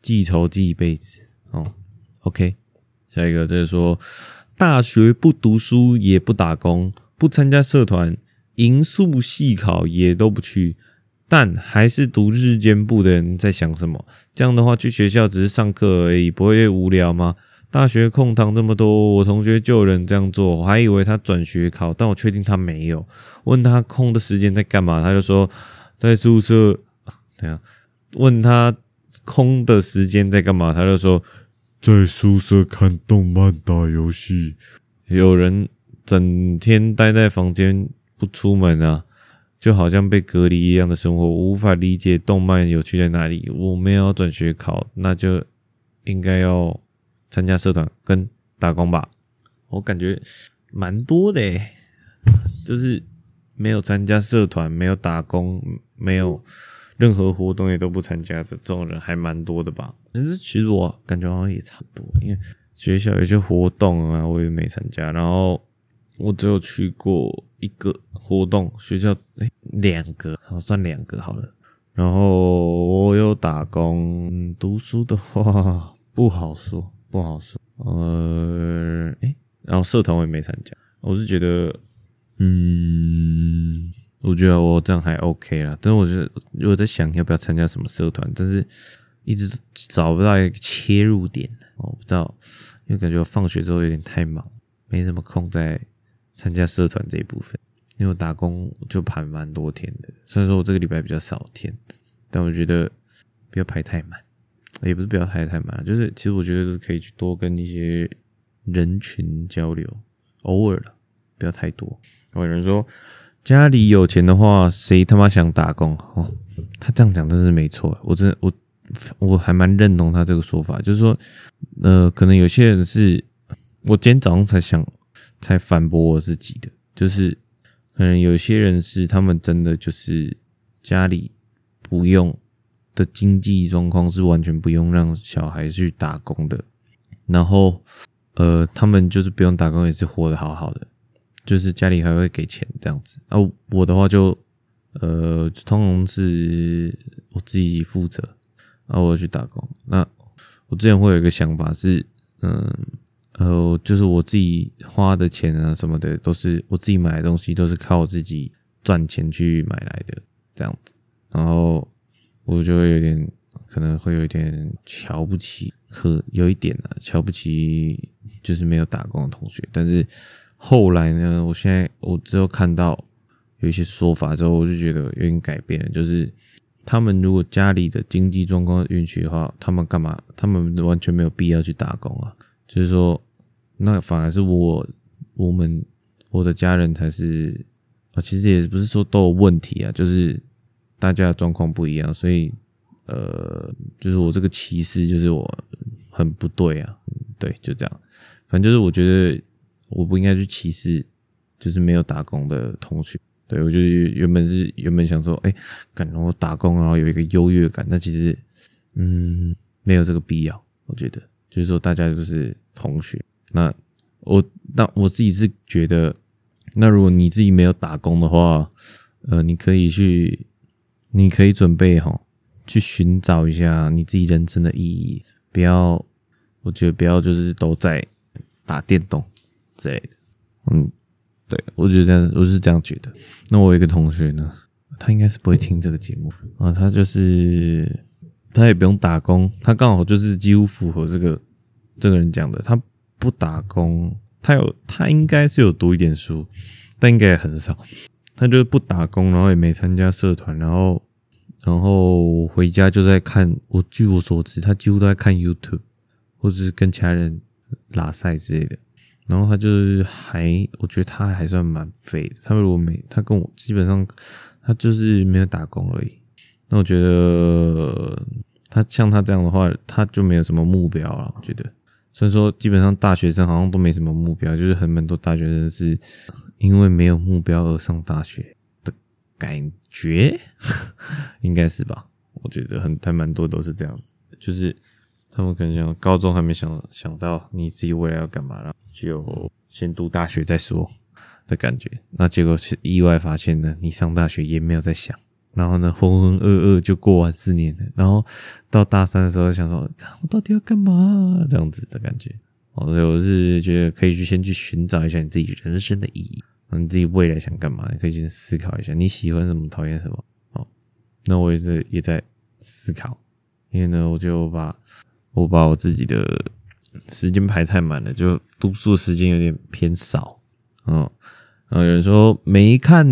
Speaker 1: 记仇记一辈子哦。OK，下一个就是说，大学不读书也不打工，不参加社团，迎宿系考也都不去，但还是读日间部的人在想什么？这样的话，去学校只是上课而已，不会无聊吗？大学空堂这么多，我同学就有人这样做，我还以为他转学考，但我确定他没有。问他空的时间在干嘛，他就说在宿舍。等下，问他空的时间在干嘛，他就说在宿舍看动漫、打游戏。有人整天待在房间不出门啊，就好像被隔离一样的生活，无法理解动漫有趣在哪里。我没有转学考，那就应该要。参加社团跟打工吧，我感觉蛮多的诶，就是没有参加社团，没有打工，没有任何活动也都不参加的这种人还蛮多的吧。但是其实我感觉好像也差不多，因为学校有些活动啊，我也没参加，然后我只有去过一个活动，学校诶两个，好算两个好了。然后我有打工，读书的话不好说。不好说，呃，诶、欸，然后社团我也没参加，我是觉得，嗯，我觉得我这样还 OK 啦。但是我觉得，我在想要不要参加什么社团，但是一直找不到一个切入点。我不知道，因为感觉我放学之后有点太忙，没什么空在参加社团这一部分。因为我打工就排蛮多天的，虽然说我这个礼拜比较少天，但我觉得不要排太满。也不是不要排太满，就是其实我觉得是可以去多跟一些人群交流，偶尔了，不要太多。有人说家里有钱的话，谁他妈想打工？哦，他这样讲真是没错，我真的我我还蛮认同他这个说法，就是说，呃，可能有些人是我今天早上才想才反驳我自己的，就是可能有些人是他们真的就是家里不用。的经济状况是完全不用让小孩去打工的，然后，呃，他们就是不用打工也是活得好好的，就是家里还会给钱这样子。啊，我的话就，呃，通常是我自己负责，然后我去打工。那我之前会有一个想法是，嗯，呃，就是我自己花的钱啊什么的，都是我自己买的东西，都是靠我自己赚钱去买来的这样子，然后。我就会有点，可能会有一点瞧不起，可有一点呢，瞧不起就是没有打工的同学。但是后来呢，我现在我之后看到有一些说法之后，我就觉得有点改变了。就是他们如果家里的经济状况允许的话，他们干嘛？他们完全没有必要去打工啊。就是说，那反而是我、我们、我的家人才是啊，其实也不是说都有问题啊，就是。大家的状况不一样，所以呃，就是我这个歧视，就是我很不对啊，对，就这样。反正就是我觉得我不应该去歧视，就是没有打工的同学。对，我就是原本是原本想说，哎、欸，感觉我打工然后有一个优越感，但其实嗯，没有这个必要。我觉得就是说大家就是同学。那我那我自己是觉得，那如果你自己没有打工的话，呃，你可以去。你可以准备哈，去寻找一下你自己人生的意义。不要，我觉得不要就是都在打电动之类的。嗯，对，我觉得这样，我是这样觉得。那我有一个同学呢，他应该是不会听这个节目啊。他就是他也不用打工，他刚好就是几乎符合这个这个人讲的。他不打工，他有他应该是有读一点书，但应该也很少。他就是不打工，然后也没参加社团，然后，然后回家就在看。我据我所知，他几乎都在看 YouTube，或者是跟其他人拉赛之类的。然后他就是还，我觉得他还算蛮废的。他如果没，他跟我基本上，他就是没有打工而已。那我觉得他像他这样的话，他就没有什么目标了。我觉得，虽然说基本上大学生好像都没什么目标，就是很蛮多大学生是因为没有目标而上大学的感觉，应该是吧？我觉得很还蛮多都是这样子，就是。他们可能想高中还没想想到你自己未来要干嘛，然后就先读大学再说的感觉。那结果是意外发现呢，你上大学也没有在想，然后呢浑浑噩噩就过完四年了。然后到大三的时候想说，我到底要干嘛？这样子的感觉。哦，所以我是觉得可以去先去寻找一下你自己人生的意义，你自己未来想干嘛？你可以先思考一下你喜欢什么，讨厌什么。哦，那我也是也在思考，因为呢，我就把。我把我自己的时间排太满了，就读书的时间有点偏少。嗯，有人说没看，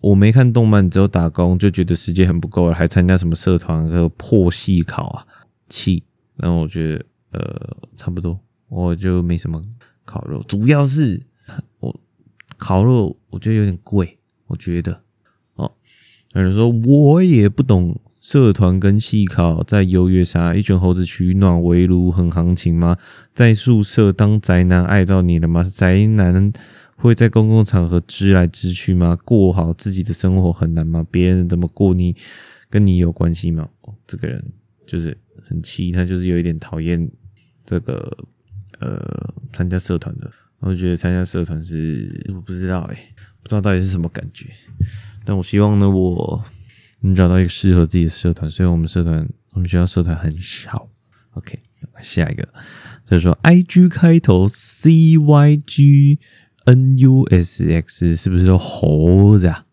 Speaker 1: 我没看动漫，只有打工，就觉得时间很不够了，还参加什么社团和破系考啊，气。然后我觉得呃差不多，我就没什么烤肉，主要是我烤肉我觉得有点贵，我觉得哦，有人说我也不懂。社团跟系考在优越啥？一群猴子取暖围炉很行情吗？在宿舍当宅男爱到你了吗？宅男会在公共场合支来支去吗？过好自己的生活很难吗？别人怎么过你跟你有关系吗？哦，这个人就是很气，他就是有一点讨厌这个呃参加社团的。我觉得参加社团是我不知道诶、不知道到底是什么感觉。但我希望呢，我。能找到一个适合自己的社团，所以我们社团，我们学校社团很少。OK，下一个就是说，IG 开头 C Y G n u s x 是不是说猴子啊？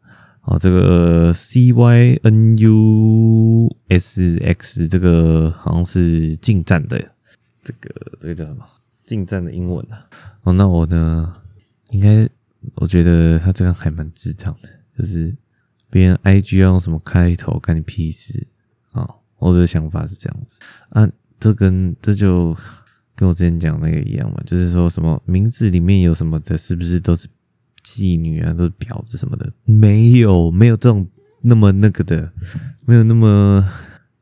Speaker 1: 哦，这个 CYNUSX 这个好像是近战的，这个这个叫什么？近战的英文啊？哦，那我呢？应该我觉得他这个还蛮智障的，就是。别人 IG 要用什么开头，干你屁事啊！我的想法是这样子啊，这跟这就跟我之前讲那个一样嘛，就是说什么名字里面有什么的，是不是都是妓女啊，都是婊子什么的？没有，没有这种那么那个的，没有那么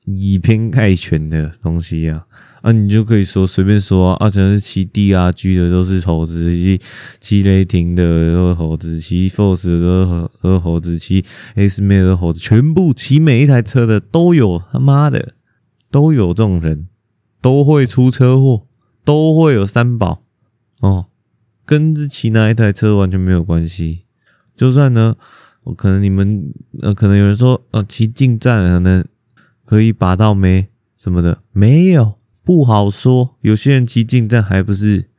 Speaker 1: 以偏概全的东西啊。啊，你就可以说随便说啊，全是骑 DRG 的都是猴子，骑骑雷霆的都是猴子，骑 Force 的都是都是猴子，骑 X Man 的猴子，全部骑每一台车的都有，他妈的都有这种人，都会出车祸，都会有三宝哦，跟骑哪一台车完全没有关系。就算呢，我可能你们呃，可能有人说呃，骑近战可能可以把到没什么的，没有。不好说，有些人骑近战还不是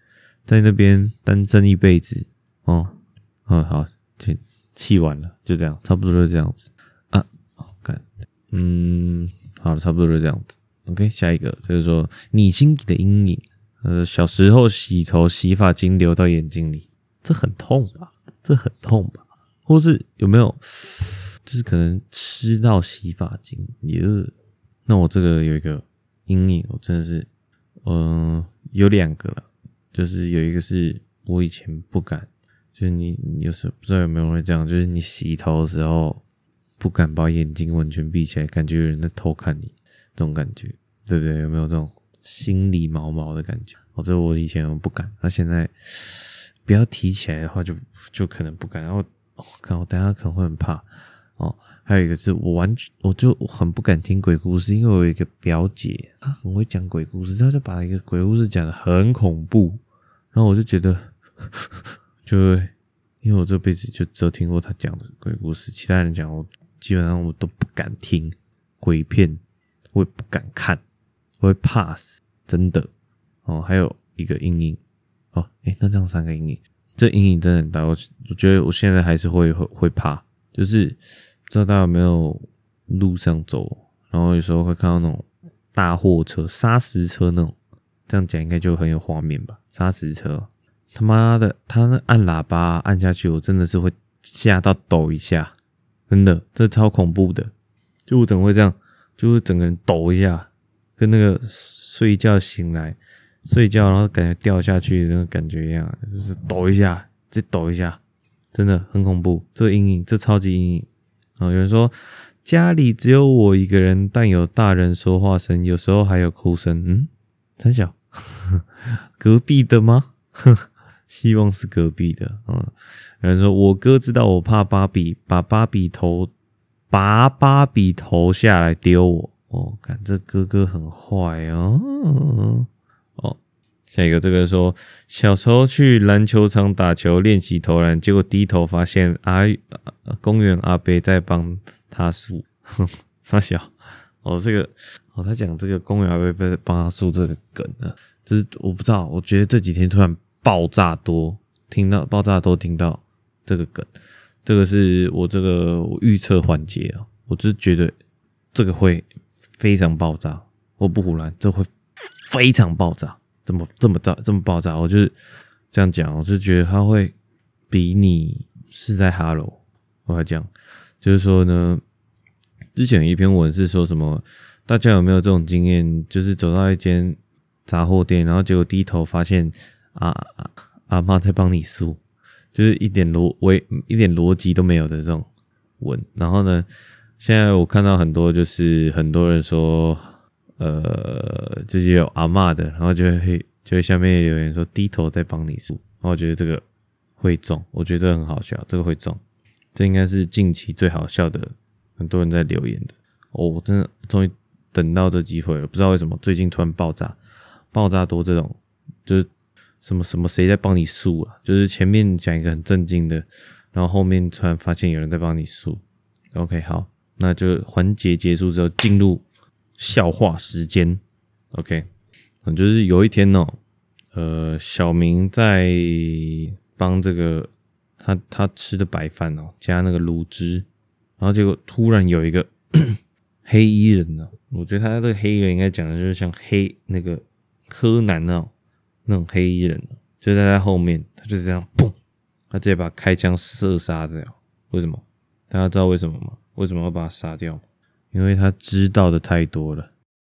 Speaker 1: 在那边单身一辈子哦。嗯，好，气气完了，就这样，差不多就这样子啊。好看，嗯，好了，差不多就这样子。OK，下一个就是说你心底的阴影。呃，小时候洗头，洗发精流到眼睛里，这很痛吧？这很痛吧？或是有没有？就是可能吃到洗发精，也是。那我这个有一个。阴影，我真的是，嗯、有两个了，就是有一个是我以前不敢，就是你，你有时不知道有没有人会这样，就是你洗头的时候不敢把眼睛完全闭起来，感觉有人在偷看你，这种感觉，对不对？有没有这种心里毛毛的感觉？哦，这我以前我不敢，那现在不要提起来的话就，就可能不敢，然后，哦，看我等下可能会很怕，哦。还有一个是我完全我就很不敢听鬼故事，因为我有一个表姐，她很会讲鬼故事，她就把一个鬼故事讲的很恐怖，然后我就觉得，就因为我这辈子就只有听过她讲的鬼故事，其他人讲我基本上我都不敢听。鬼片，我也不敢看，会怕死，真的哦。还有一个阴影哦，诶，那这样三个阴影，这阴影真的很大，我我觉得我现在还是会会会怕，就是。不知道大家有没有路上走，然后有时候会看到那种大货车、砂石车那种，这样讲应该就很有画面吧？砂石车，他妈的，他那按喇叭按下去，我真的是会吓到抖一下，真的，这超恐怖的，就我怎么会这样？就是整个人抖一下，跟那个睡觉醒来睡觉然后感觉掉下去的那个感觉一样，就是抖一下，再抖一下，真的很恐怖。这阴影，这超级阴影啊！有人说家里只有我一个人，但有大人说话声，有时候还有哭声。嗯，陈小，隔壁的吗？希望是隔壁的啊。有人说我哥知道我怕芭比，把芭比头拔芭比头下来丢我。哦，看这哥哥很坏哦。哦，下一个这个说，小时候去篮球场打球练习投篮，结果低头发现阿公园阿伯在帮他数，傻小。哦，这个哦，他讲这个公园阿伯在帮他数这个梗呢，就是我不知道，我觉得这几天突然爆炸多，听到爆炸多听到这个梗，这个是我这个预测环节啊，我就觉得这个会非常爆炸，我不唬烂，这会。非常爆炸，这么这么炸，这么爆炸，我就是这样讲，我就觉得他会比你是在哈喽。我还讲，就是说呢，之前有一篇文是说什么，大家有没有这种经验？就是走到一间杂货店，然后结果低头发现啊啊阿妈在帮你梳，就是一点逻为一点逻辑都没有的这种文。然后呢，现在我看到很多，就是很多人说。呃，自己有阿嬷的，然后就会就会下面留言说低头在帮你数，然后我觉得这个会中，我觉得这个很好笑，这个会中，这应该是近期最好笑的，很多人在留言的。哦，我真的终于等到这机会了，不知道为什么最近突然爆炸，爆炸多这种，就是什么什么谁在帮你数啊？就是前面讲一个很震惊的，然后后面突然发现有人在帮你数。OK，好，那就环节结束之后进入。笑话时间，OK，就是有一天哦，呃，小明在帮这个他他吃的白饭哦，加那个卤汁，然后结果突然有一个 黑衣人呢，我觉得他这个黑衣人应该讲的就是像黑那个柯南那种那种黑衣人，就在他后面，他就这样嘣，他直接把开枪射杀掉。为什么？大家知道为什么吗？为什么要把他杀掉？因为他知道的太多了，